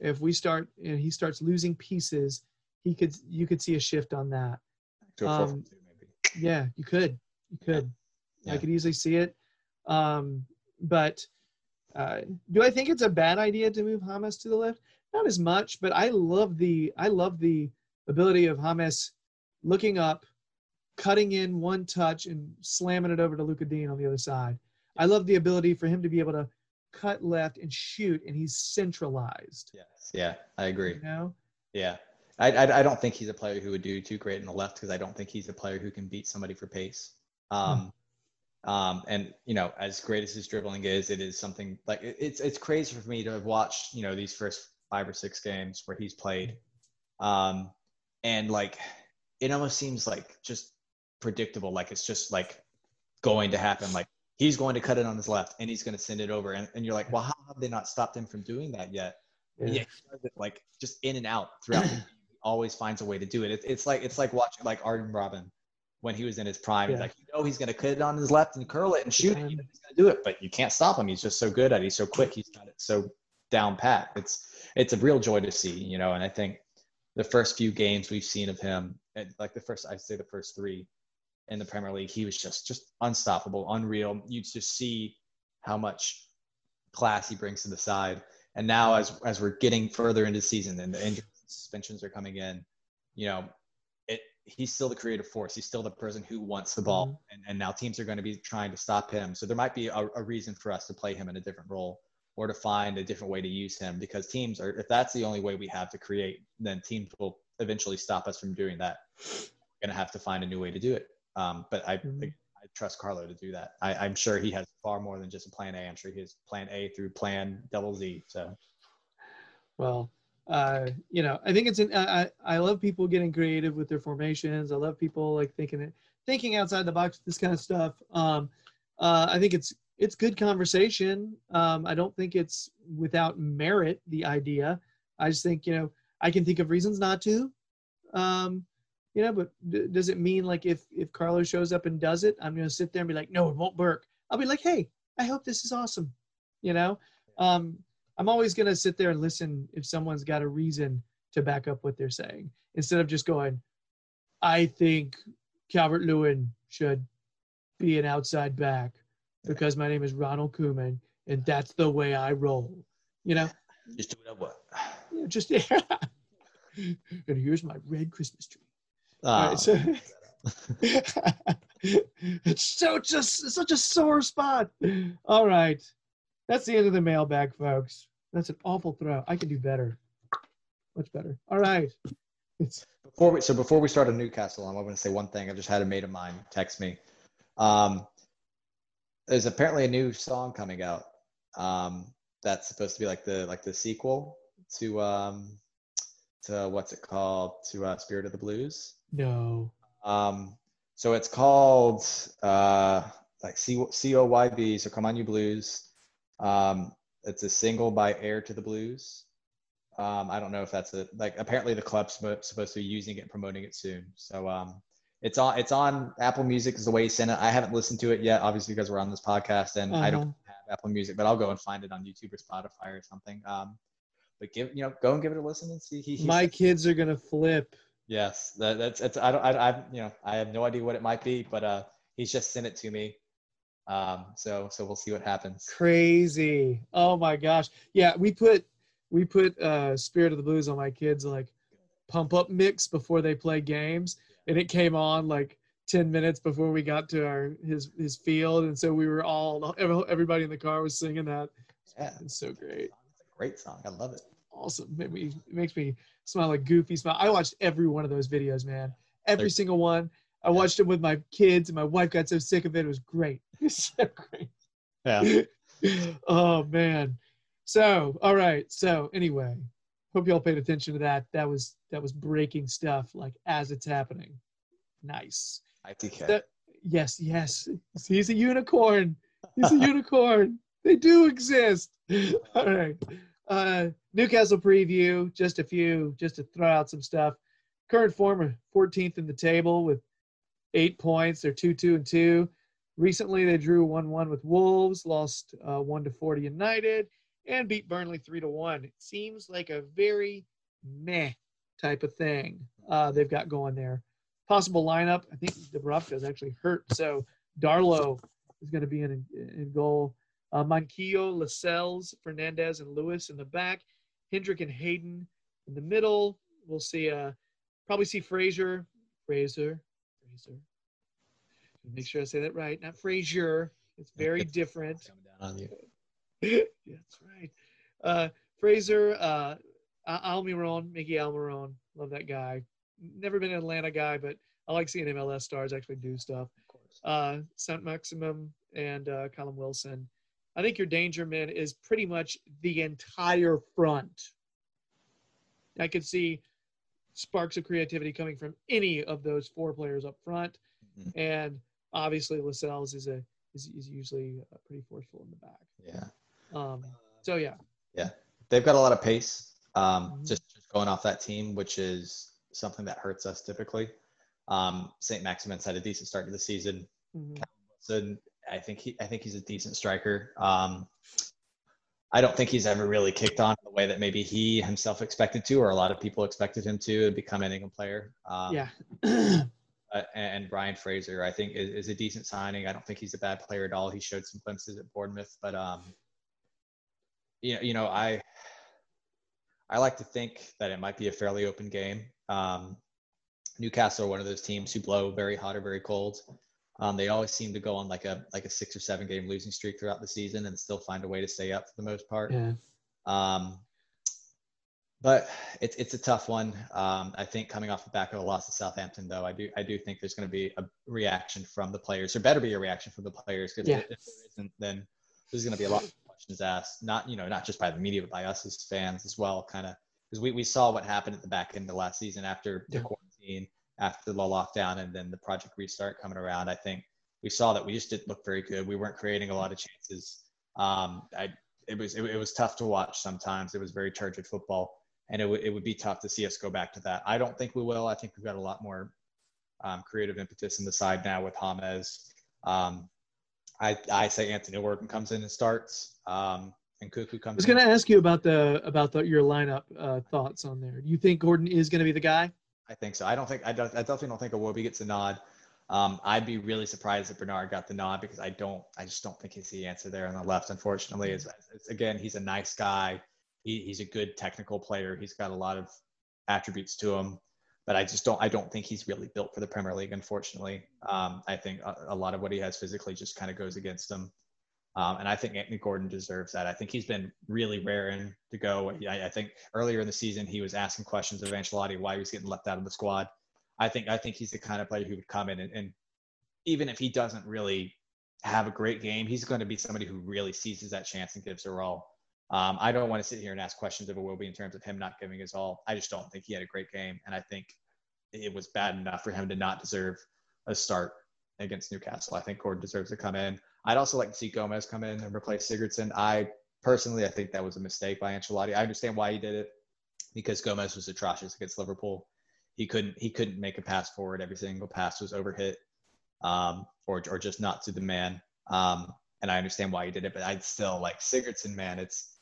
if we start and he starts losing pieces, he could you could see a shift on that. Um, maybe. Yeah, you could. You could. I could easily see it. Um, but uh, do I think it's a bad idea to move Hames to the left? Not as much, but I love the I love the ability of Hames looking up, cutting in one touch and slamming it over to Lucas Digne on the other side. I love the ability for him to be able to cut left and shoot, and he's centralized. Yes. Yeah, I agree. You know? Yeah. I, I, I don't think he's a player who would do too great in the left because I don't think he's a player who can beat somebody for pace. Um, um, and you know, as great as his dribbling is, it is something like it, it's it's crazy for me to have watched you know these first five or six games where he's played, um, and like it almost seems like just predictable, like it's just like going to happen, like he's going to cut it on his left and he's going to send it over, and, and you're like, well, how have they not stopped him from doing that yet? Yeah, he does it like just in and out throughout. the game. He always finds a way to do it. it. It's like it's like watching like Arjen Robben when he was in his prime. He's Yeah. like, you know, he's gonna cut it on his left and curl it and shoot it. You know, he's gonna do it, but you can't stop him. He's just so good at it. He's so quick. He's got it so down pat. It's it's a real joy to see, you know. And I think the first few games we've seen of him, and like the first, I'd say the first three in the Premier League, he was just just unstoppable, unreal. You just see how much class he brings to the side And now as as we're getting further into the season and the injuries suspensions are coming in, you know, it he's still the creative force. He's still the person who wants the ball. Mhm. And, and now teams are going to be trying to stop him. So there might be a, a reason for us to play him in a different role or to find a different way to use him because teams are if that's the only way we have to create, then teams will eventually stop us from doing that. We're gonna have to find a new way to do it. Um, but I, Mhm. I trust Carlo to do that. I, I'm sure he has far more than just a plan A. I'm sure he has plan A through plan double Z. So Well, uh, you know, I think it's an. I I I love people getting creative with their formations. I love people like thinking it, thinking outside the box. This kind of stuff. Um, uh, I think it's it's good conversation. Um, I don't think it's without merit. The idea. I just think you know I can think of reasons not to. Um, you know, but d- does it mean like if if Carlos shows up and does it, I'm gonna sit there and be like, no, it won't work. I'll be like, hey, I hope this is awesome. You know, um, I'm always going to sit there and listen if someone's got a reason to back up what they're saying instead of just going, I think Calvert Lewin should be an outside back because my name is Ronald Koeman and that's the way I roll. You know, just do what I want. You know, just and here's my red Christmas tree. All right, so it's so just such a sore spot. All right, that's the end of the mailbag, folks. That's an awful throw. I can do better, much better. All right, it's before we so before we start on Newcastle, I'm going to say one thing. I just had a mate of mine text me. Um, there's apparently a new song coming out. Um, that's supposed to be like the like the sequel to um to what's it called to uh, Spirit of the Blues. no. Um, so it's called uh, like C C O Y B. So come on, you blues. Um, it's a single by Air to the Blues. Um, I don't know if that's a like. Apparently, the club's supposed to be using it and promoting it soon. So um, it's on it's on Apple Music is the way he sent it. I haven't listened to it yet, obviously because we're on this podcast and I don't Uh-huh. have Apple Music, but I'll go and find it on YouTube or Spotify or something. Um, but give you know go and give it a listen and see. He, My kids are gonna flip. Yes, that, that's it's. I don't. I, I you know I have no idea what it might be, but uh, he's just sent it to me. Um, so so we'll see what happens. Crazy. Oh my gosh. Yeah, we put we put uh Spirit of the Blues on my kids like pump up mix before they play games and it came on like 10 minutes before we got to our his his field and so we were all everybody in the car was singing that. Yeah, It's so great. It's a great song. I love it. Awesome. Made me, it makes me smile like goofy smile. I watched every one of those videos, man. Every They're- single one. I watched them with my kids and my wife got so sick of it. It was great. It's so great. Yeah. oh man. So, all right. So anyway, hope y'all paid attention to that. That was that was breaking stuff like as it's happening. Nice. ITK. That- yes, yes. He's a unicorn. He's a unicorn. They do exist. All right. Uh Newcastle preview, just a few, just to throw out some stuff. Current form 14th in the table with eight points. They're 2 2 and 2. Recently, they drew 1 1 with Wolves, lost uh, 1 to 40 United, and beat Burnley 3 to 1. It seems like a very meh type of thing uh, they've got going there. Possible lineup I think Dubravka is actually hurt. So Darlow is going to be in, in goal. Uh, Manquillo, Lascelles, Fernandez, and Lewis in the back. Hendrick and Hayden in the middle. We'll see. Uh, probably see Fraser. Fraser. Fraser. Make sure I say that right. Not Frazier. It's very different. That's right. Uh, Fraser, uh, Almiron, Mickey Almiron. Love that guy. Never been an Atlanta guy, but I like seeing MLS stars actually do stuff. Of course. Uh, Saint-Maximin and uh, Callum Wilson. I think your danger man is pretty much the entire front. I could see sparks of creativity coming from any of those four players up front, Mhm. and obviously Lascelles is a is, is usually uh, pretty forceful in the back. Yeah. Um, so yeah, Yeah, They've got a lot of pace. Um, Mhm. just, just going off that team, which is something that hurts us typically. Um, St. Maximin's had a decent start to the season. Mhm. So I think he I think he's a decent striker. Um, I don't think he's ever really kicked on the way that maybe he himself expected to, or a lot of people expected him to become an England player. Um, yeah, uh, and Ryan Fraser, I think, is, is a decent signing. I don't think he's a bad player at all. He showed some glimpses at Bournemouth, but um, you know, you know, I I like to think that it might be a fairly open game. Um, Newcastle are one of those teams who blow very hot or very cold. Um, they always seem to go on like a like a six or seven game losing streak throughout the season and still find a way to stay up for the most part. Yeah. Um, but it's it's a tough one. Um, I think coming off the back of a loss to Southampton, though, I do I do think there's going to be a reaction from the players. There better be a reaction from the players because Yeah. if there isn't, then there's going to be a lot of questions asked. Not you know not just by the media, but by us as fans as well. Kind of because we, we saw what happened at the back end of last season after the quarantine, after the lockdown, and then the project restart coming around. I think we saw that we just didn't look very good. We weren't creating a lot of chances. Um, I it was it, it was tough to watch sometimes. It was very turgid football and it, w- it would be tough to see us go back to that. I don't think we will. I think we've got a lot more um, creative impetus in the side now with James. Um, I, I say Anthony Gordon comes in and starts, um, and Cuckoo comes. In. I was going to ask you about the about the, your lineup uh, thoughts on there. Do you think Gordon is going to be the guy? I think so. I don't think I, don't, I definitely don't think Iwobi gets a nod. Um, I'd be really surprised if Bernard got the nod because I don't. I just don't think he's the answer there on the left. Unfortunately, it's, it's, again he's a nice guy. He, he's a good technical player. He's got a lot of attributes to him, but I just don't. I don't think he's really built for the Premier League. Unfortunately, um, I think a, a lot of what he has physically just kind of goes against him. Um, and I think Anthony Gordon deserves that. I think he's been really raring to go. I, I think earlier in the season he was asking questions of Ancelotti why he was getting left out of the squad. I think I think he's the kind of player who would come in and, and even if he doesn't really have a great game, he's going to be somebody who really seizes that chance and gives her all. Um, I don't want to sit here and ask questions of Iwobi in terms of him not giving his all. I just don't think he had a great game, and I think it was bad enough for him to not deserve a start against Newcastle. I think Gordon deserves to come in. I'd also like to see Gomes come in and replace Sigurdsson. I personally, I think that was a mistake by Ancelotti. I understand why he did it because Gomes was atrocious against Liverpool. He couldn't he couldn't make a pass forward. Every single pass was overhit, um, or or just not to the man. Um, and I understand why he did it, but I'd still like Sigurdsson. Man, it's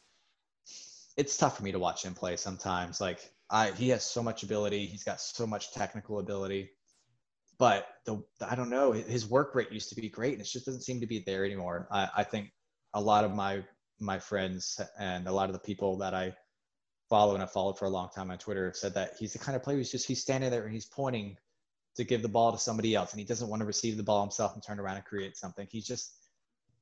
it's tough for me to watch him play sometimes. Like I, he has so much ability. He's got so much technical ability but the I don't know his work rate used to be great and it just doesn't seem to be there anymore. I, I think a lot of my my friends and a lot of the people that I follow and have followed for a long time on Twitter have said that he's the kind of player who's just he's standing there and he's pointing to give the ball to somebody else and he doesn't want to receive the ball himself and turn around and create something. He's just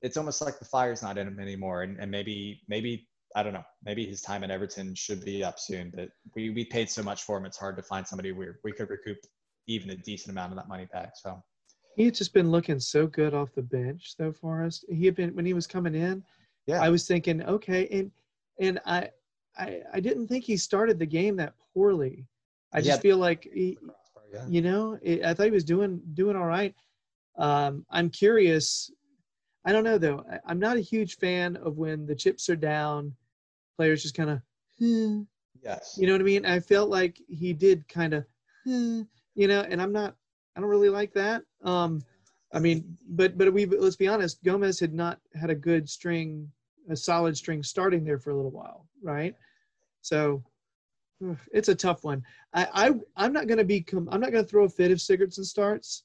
it's almost like the fire's not in him anymore and, and maybe maybe I don't know maybe his time at Everton should be up soon but we we paid so much for him it's hard to find somebody we we could recoup even a decent amount of that money back. So He had just been looking so good off the bench though for us. He had been when he was coming in. Yeah. I was thinking, okay, and and I I I didn't think he started the game that poorly. I just feel like he, yeah. you know, it, I thought he was doing doing all right. Um, I'm curious. I don't know though. I, I'm not a huge fan of when the chips are down, players just kind of, you Yes. You know what I mean. I felt like he did kind of, you know, and I'm not. I don't really like that. Um, I mean, but but we let's be honest. Gomes had not had a good string, a solid string starting there for a little while, right? So it's a tough one. I, I I'm not going to be. I'm not going to throw a fit if Sigurdsson starts.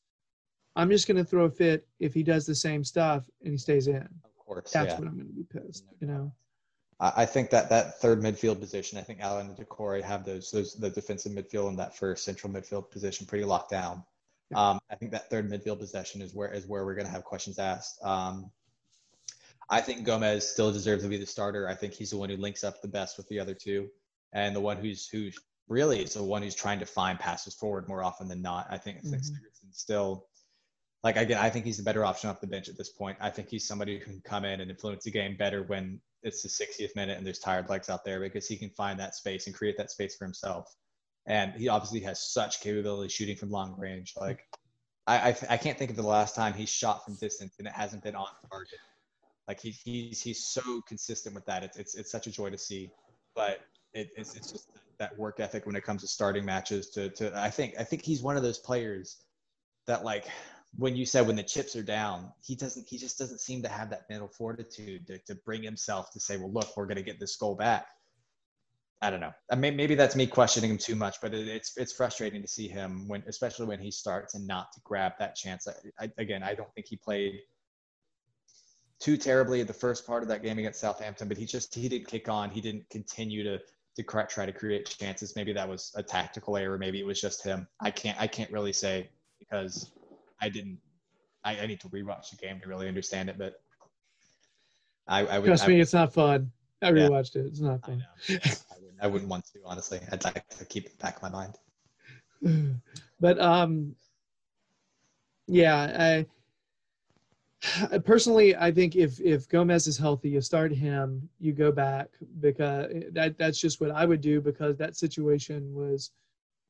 I'm just going to throw a fit if he does the same stuff and he stays in. Of course. That's yeah. when I'm going to be pissed. You know. I think that that third midfield position, I think Allan and Doucouré have those those the defensive midfield and that first central midfield position pretty locked down. Um, I think that third midfield possession is where is where we're going to have questions asked. Um, I think Gomes still deserves to be the starter. I think he's the one who links up the best with the other two, and the one who's who really is the one who's trying to find passes forward more often than not. I think, I think Mhm. Still like again, I think he's the better option off the bench at this point. I think he's somebody who can come in and influence the game better when it's the 60th minute and there's tired legs out there because he can find that space and create that space for himself. And he obviously has such capability shooting from long range. Like I, I, I can't think of the last time he shot from distance and it hasn't been on target. Like he, he's he's so consistent with that. It's it's, it's such a joy to see. But it, it's it's just that work ethic when it comes to starting matches. To to I think I think he's one of those players that like when you said when the chips are down, he doesn't he just doesn't seem to have that mental fortitude to, to bring himself to say, well, look, we're going to get this goal back. I don't know. I mean, maybe that's me questioning him too much, but it, it's it's frustrating to see him when, especially when he starts and not to grab that chance. I, I, again, I don't think he played too terribly at the first part of that game against Southampton, but he just he didn't kick on. He didn't continue to to try to create chances. Maybe that was a tactical error. Maybe it was just him. I can't I can't really say because I didn't. I, I need to rewatch the game to really understand it. But I, I would. Trust I, me, it's not fun. I Yeah. rewatched it. It's not I fun. know. Yeah, I, wouldn't, I wouldn't want to honestly. I'd like to keep it back in my mind. but um yeah i personally i think if if gomes is healthy you start him you go back because that that's just what i would do because that situation was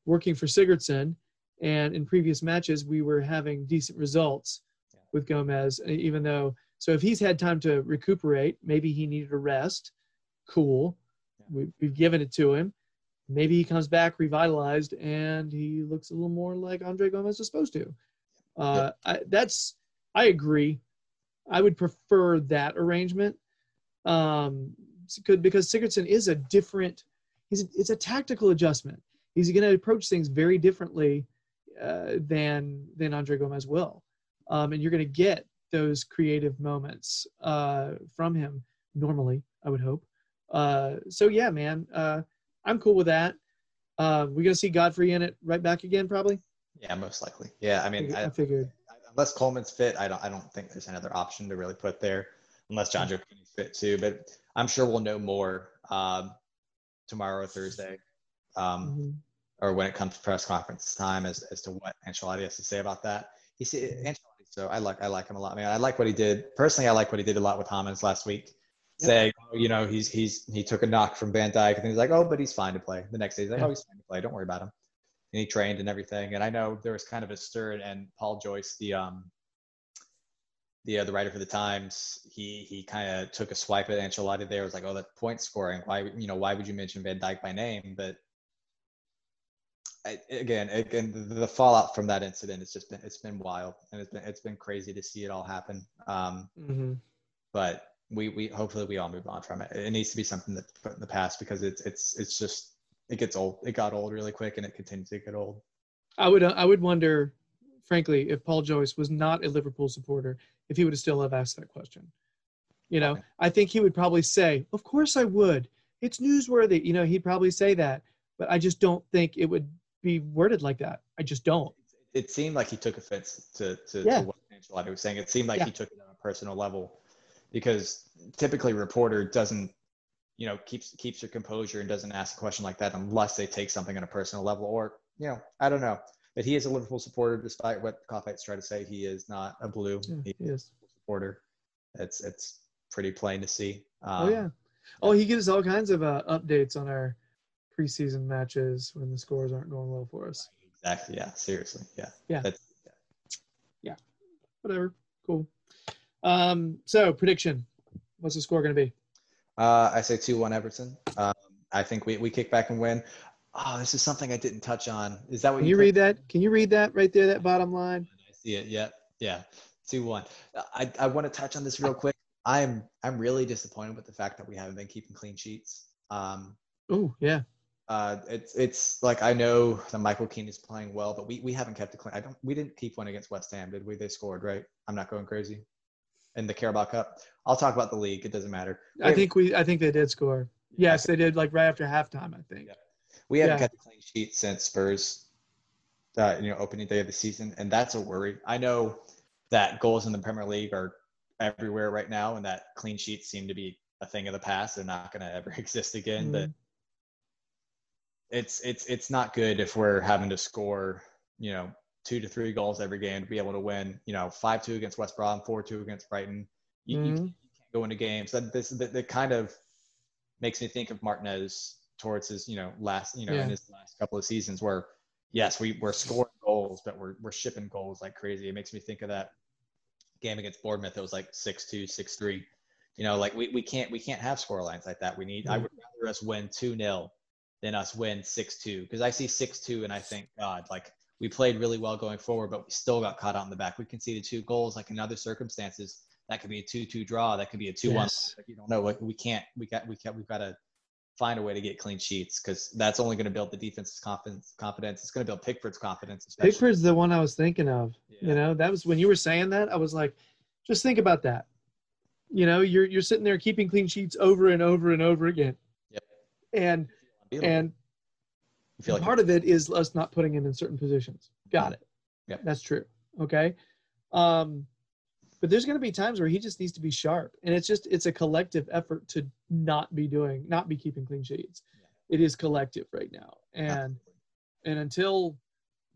working for sigurdsson and in previous matches we were having decent results with gomes even though so if he's had time to recuperate maybe he needed a rest cool Yeah. we, we've given it to him maybe he comes back revitalized and he looks a little more like Andre Gomes is supposed to. Uh, I, that's I agree. I would prefer that arrangement. Um, could- because Sigurdsson is a different. He's a, it's a tactical adjustment. He's going to approach things very differently uh, than than Andre Gomes will, um, and you're going to get those creative moments uh, from him normally. I would hope. Uh, so yeah, man. Uh, I'm cool with that. Uh, we're gonna see Godfrey in it right back again, probably. Yeah, most likely. Yeah, I mean, I, I, figured. unless Coleman's fit, I don't I don't think there's another option to really put there, unless Jonjoe Kenny's fit too. But I'm sure we'll know more um, tomorrow or Thursday, um, Mhm. Or when it comes to press conference time as, as to what Ancelotti has to say about that. He said Ancelotti, so I like I like him a lot. Man, I like what he did personally. I like what he did a lot with Hames last week. Yep. Saying, oh, you know, he's he's he took a knock from Van Dijk, and he's like, oh, but he's fine to play. The next day, he's like, oh, he's fine to play. Don't worry about him and he trained and everything. And I know there was kind of a stir, and Paul Joyce, the um, the uh, the writer for the Times, he he kind of took a swipe at Ancelotti there. Was like, oh, that point scoring. Why you know why would you mention Van Dijk by name? But I, again, again, the, fallout from that incident, it's just been it's been wild, and it's been it's been crazy to see it all happen. Um, Mhm. but we we hopefully we all move on from it. It needs to be something that's put in the past because it's it's it's just it gets old. It got old really quick, and it continues to get old. I would I would wonder, frankly, if Paul Joyce was not a Liverpool supporter, if he would have still have asked that question. You know, Okay. I think he would probably say, "Of course I would. It's newsworthy." You know, he'd probably say that, but I just don't think it would be worded like that. I just don't. it seemed like he took offense to, to, Yeah. to what Ancelotti was saying. It seemed like Yeah. he took it on a personal level because typically a reporter doesn't, you know, keeps keeps their composure and doesn't ask a question like that unless they take something on a personal level or, you know, I don't know. But he is a Liverpool supporter, despite what Kopites try to say. He is not a blue Yeah, He's he is. a supporter. It's it's pretty plain to see. Um, Oh yeah. Oh, he gives all kinds of uh, updates on our preseason matches when the scores aren't going well for us. Exactly. Yeah. Seriously. Yeah. Yeah. That's, Whatever. Cool. Um, so prediction. What's the score going to be? Uh, I say two one Everton. Um, I think we, we kick back and win. Oh, this is something I didn't touch on. Is that what Can you, you read that? Can you read that right there? That bottom line. I see it. Yeah, yeah. Two one. I, I want to touch on this real quick. I'm I'm really disappointed with the fact that we haven't been keeping clean sheets. Um, Oh yeah. Uh, it's it's like I know that Michael Keane is playing well, but we, we haven't kept it clean. I don't. We didn't keep one against West Ham, did we? They scored, right? I'm not going crazy. In the Carabao Cup, I'll talk about the league. It doesn't matter. I think we. I think they did score. Yes, they did. Like right after halftime, I think. Yeah. We haven't Yeah. kept a clean sheet since Spurs, uh, you know, opening day of the season, and that's a worry. I know that goals in the Premier League are everywhere right now, and that clean sheets seem to be a thing of the past. They're not going to ever exist again. But Mhm. It's it's it's not good if we're having to score, you know, two to three goals every game to be able to win. You know, five two against West Brom, four two against Brighton. You, you Mhm. can't go into games. That this that, that kind of makes me think of Martinez towards his you know last you know Yeah. in his last couple of seasons where yes we we're scoring goals but we're we're shipping goals like crazy. It makes me think of that game against Bournemouth. It was like six two six three. You know, like we, we can't we can't have score lines like that. We need I Mhm. would rather us win two 0 than us win six two because I see six two and I think God like we played really well going forward, but we still got caught out in the back. We conceded two goals. Like in other circumstances, that could be a two-two draw. That could be a two-one. Yes. Like you don't know. Like we can't. We got. We got. We've got to find a way to get clean sheets because that's only going to build the defense's confidence. Confidence. It's going to build Pickford's confidence. Especially. Pickford's the one I was thinking of. Yeah. You know, that was when you were saying that. I was like, just think about that. You know, you're you're sitting there keeping clean sheets over and over and over again. Yep. And and feel like part of it is us not putting him in certain positions. Got it. Yep. That's true. Okay. Um, but there's going to be times where he just needs to be sharp, and it's just it's a collective effort to not be doing, not be keeping clean sheets. It is collective right now, and and until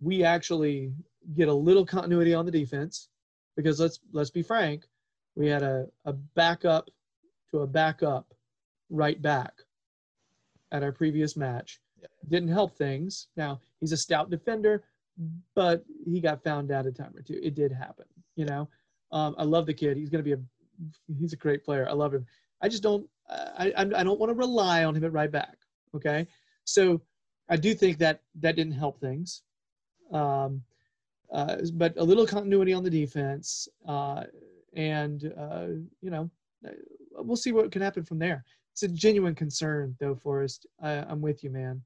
we actually get a little continuity on the defense, because let's let's be frank, we had a a backup to a backup right back at our previous match. Yeah. Didn't help things. Now he's a stout defender, but he got found out a time or two. It did happen, you know. Um, I love the kid. He's going to be a he's a great player. I love him. I just don't I I, I don't want to rely on him at right back. Okay, so I do think that that didn't help things. Um, uh, but a little continuity on the defense, uh, and uh, you know, we'll see what can happen from there. It's a genuine concern, though, Forrest. I, I'm with you, man.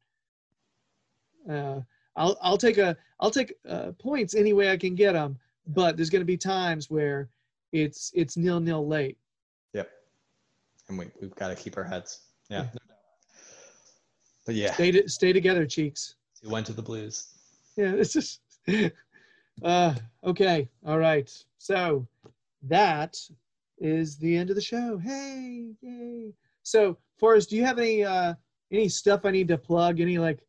Uh, I'll I'll take a I'll take uh, points any way I can get them, but there's going to be times where it's it's nil nil late. Yep. And we we've got to keep our heads. Yeah. Yeah. But yeah, Stay to, stay together, cheeks. we went to the Blues. Yeah, it's just uh okay. All right. So that is the end of the show. Hey, yay. So Forrest, do you have any uh any stuff I need to plug? Any like,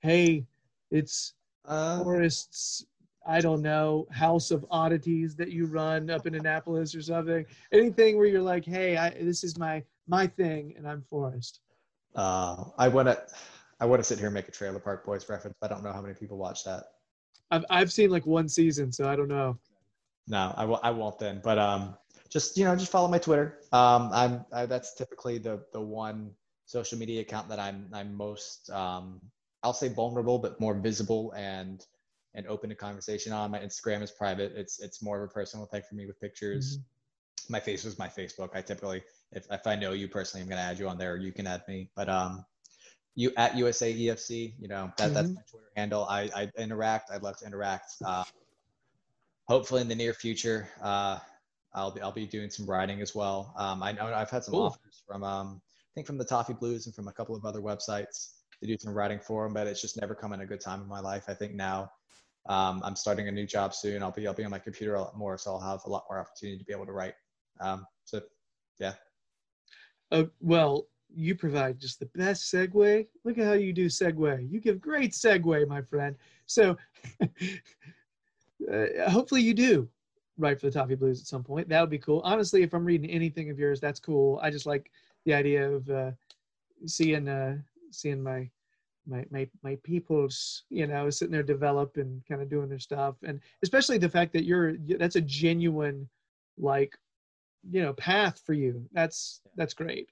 hey, it's Uh, Forrest's I don't know, house of oddities that you run up in Annapolis or something. Anything where you're like, hey, I, this is my my thing and I'm Forrest. uh, I want to. I want to sit here and make a Trailer Park Boys reference. But I don't know how many people watch that. I've I've seen like one season, so I don't know. No, I will. I won't then. But um, just you know, just follow my Twitter. Um, I'm I, that's typically the the one social media account that I'm I'm most um, I'll say vulnerable, but more visible and and open to conversation on. My Instagram is private. It's it's more of a personal thing for me with pictures. My face is my Facebook. I typically, if if I know you personally, I'm gonna add you on there. Or you can add me. But um, you at USA EFC. You know that that's Mhm. my Twitter handle. I I interact. I'd love to interact. Uh, hopefully in the near future, uh, I'll be I'll be doing some writing as well. Um, I know I've had some Cool. offers from um, I think from the Toffee Blues and from a couple of other websites to do some writing for them, but it's just never come in a good time in my life. I think now um, I'm starting a new job soon. I'll be I'll be on my computer a lot more, so I'll have a lot more opportunity to be able to write. Um, so yeah. Uh, well, you provide just the best segue. Look at how you do segue. You give great segue, my friend. So uh, hopefully you do write for the Toffee Blues at some point. That would be cool. Honestly, if I'm reading anything of yours, that's cool. I just like the idea of uh, seeing uh, seeing my my my my peoples, you know, sitting there develop and kind of doing their stuff, and especially the fact that you're that's a genuine like you know path for you. That's that's great.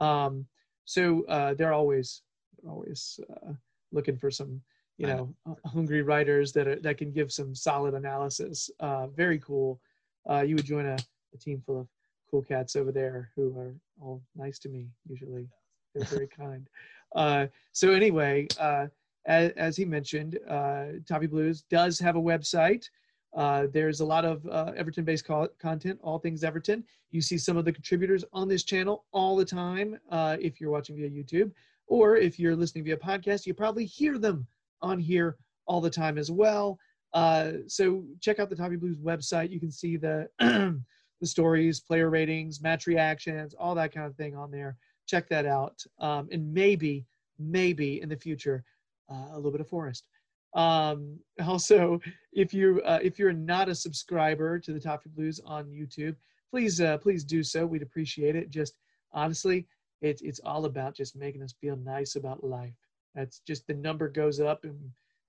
Um, so uh, they're always always uh, looking for some you I know hungry writers that are, that can give some solid analysis. Uh, very cool. Uh, you would join a, a team full of cool cats over there who are all nice to me. Usually, they're very kind. Uh, so anyway, uh, as, as he mentioned, uh, Toffee Blues does have a website. Uh, there's a lot of uh, Everton-based co- content, all things Everton. You see some of the contributors on this channel all the time. Uh, if you're watching via YouTube, or if you're listening via podcast, you probably hear them on here all the time as well. Uh, so check out the Toffee Blues website. You can see the the stories, player ratings, match reactions, all that kind of thing on there. Check that out, um, and maybe, maybe in the future, uh, a little bit of Forrest. Um, also, if you uh, if you're not a subscriber to the Toffee Blues on YouTube, please uh, please do so. We'd appreciate it. Just honestly, it's it's all about just making us feel nice about life. That's just the number goes up and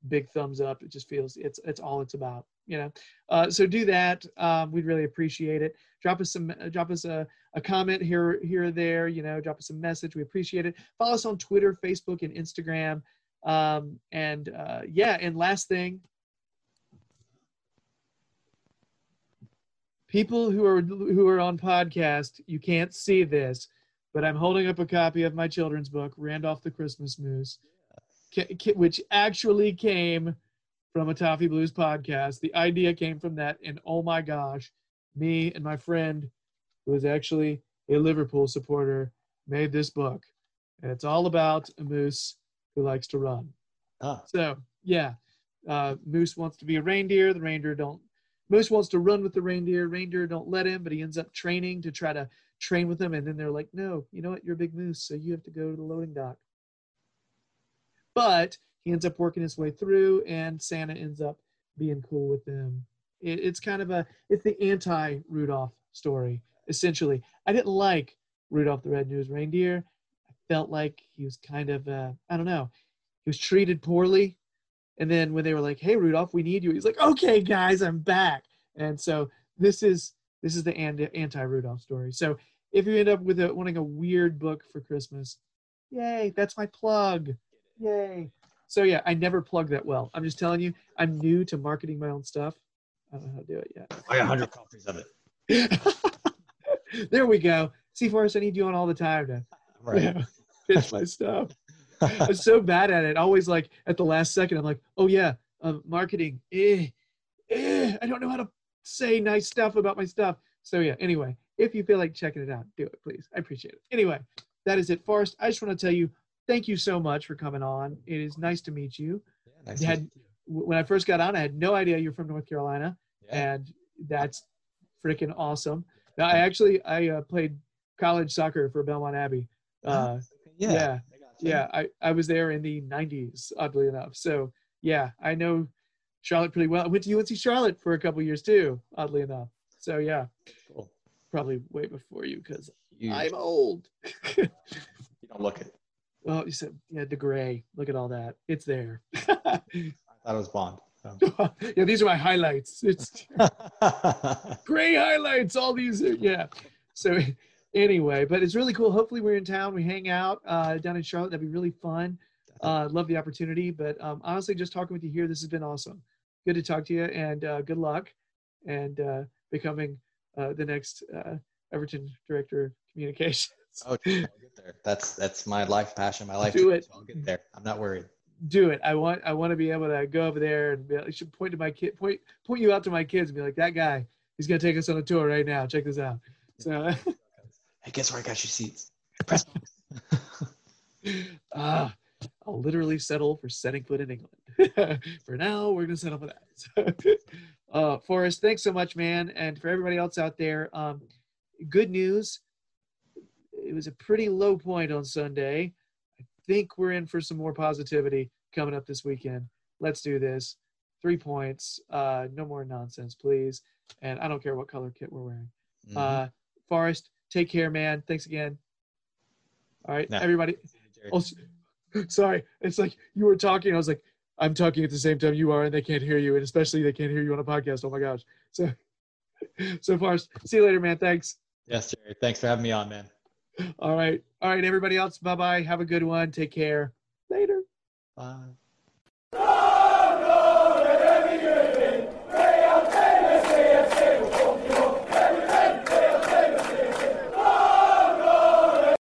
big thumbs up. It just feels it's it's all it's about. You know, uh, so do that. Um, we'd really appreciate it. Drop us some, uh, drop us a, a comment here, here or there. You know, drop us a message. We appreciate it. Follow us on Twitter, Facebook, and Instagram. Um, and uh, yeah, and last thing, people who are who are on podcast, you can't see this, but I'm holding up a copy of my children's book, Randolph the Christmas Moose, which actually came from a Toffee Blues podcast. The idea came from that, and oh my gosh, me and my friend, who is actually a Liverpool supporter, made this book, and it's all about a moose who likes to run. Ah, So yeah, uh, Moose wants to be a reindeer. The reindeer don't. Moose wants to run with the reindeer. Reindeer don't let him, but he ends up training to try to train with them. And then they're like, "No, you know what? You're a big moose, so you have to go to the loading dock." But he ends up working his way through, and Santa ends up being cool with them. It, it's kind of a it's the anti Rudolph story essentially. I didn't like Rudolph the Red-Nosed Reindeer. I felt like he was kind of uh, I don't know. He was treated poorly, and then when they were like, "Hey Rudolph, we need you," he's like, "Okay, guys, I'm back." And so this is this is the anti Rudolph story. So if you end up with a, wanting a weird book for Christmas, yay! That's my plug. Yay! So yeah, I never plug that well. I'm just telling you, I'm new to marketing my own stuff. I don't know how to do it yet. I got 100 copies of it. there we go. See, Forrest, I need you on all the time to Right. yeah, pitch my stuff. I'm so bad at it. Always like at the last second, I'm like, oh yeah, uh, marketing. Eh, eh, I don't know how to say nice stuff about my stuff. So yeah. Anyway, if you feel like checking it out, do it, please. I appreciate it. Anyway, that is it, Forrest. I just want to tell you, thank you so much for coming on. It is nice to meet you. Yeah, nice to had- meet you. When I first got on, I had no idea you're from North Carolina Yeah. and that's freaking awesome. Now, I actually I uh, played college soccer for Belmont Abbey. Uh, yeah. yeah, I yeah, I, I was there in the '90s, oddly enough. So yeah, I know Charlotte pretty well. I went to UNC Charlotte for a couple years too, oddly enough. So yeah, Cool. probably way before you because I'm old. you don't look it. Well, you said yeah, the gray. Look at all that. It's there. I thought it was Bond. so. yeah, these are my highlights. It's gray highlights all these are, yeah so anyway but it's really cool hopefully we're in town we hang out uh, down in charlotte that'd be really fun uh, love the opportunity but um, honestly just talking with you here this has been awesome good to talk to you and uh, good luck and uh, becoming uh, the next uh, everton director of communications Oh, there. That's that's my life passion, my life. Do it. so I'll get there. I'm not worried. do it i want i want to be able to go over there and be, i should point to my kid point point you out to my kids and be like that guy he's going to take us on a tour right now check this out so Hey, guess where I got your seats? Press. Ah, I'll literally settle for setting foot in England. for now, we're gonna settle for that. uh, Forrest, thanks so much, man, and for everybody else out there. Um, good news. It was a pretty low point on Sunday. I think we're in for some more positivity coming up this weekend. Let's do this. Three points. Uh, no more nonsense, please. And I don't care what color kit we're wearing. Mhm. Uh, Forrest, take care, man. Thanks again. All right, No. everybody. Oh, sorry. It's like you were talking. I was like, I'm talking at the same time you are, and they can't hear you, and especially they can't hear you on a podcast. Oh my gosh. So, so far, see you later, man. Thanks. Yes, Jerry. Thanks for having me on, man. All right. All right, everybody else. Bye bye. Have a good one. Take care. Later. Bye.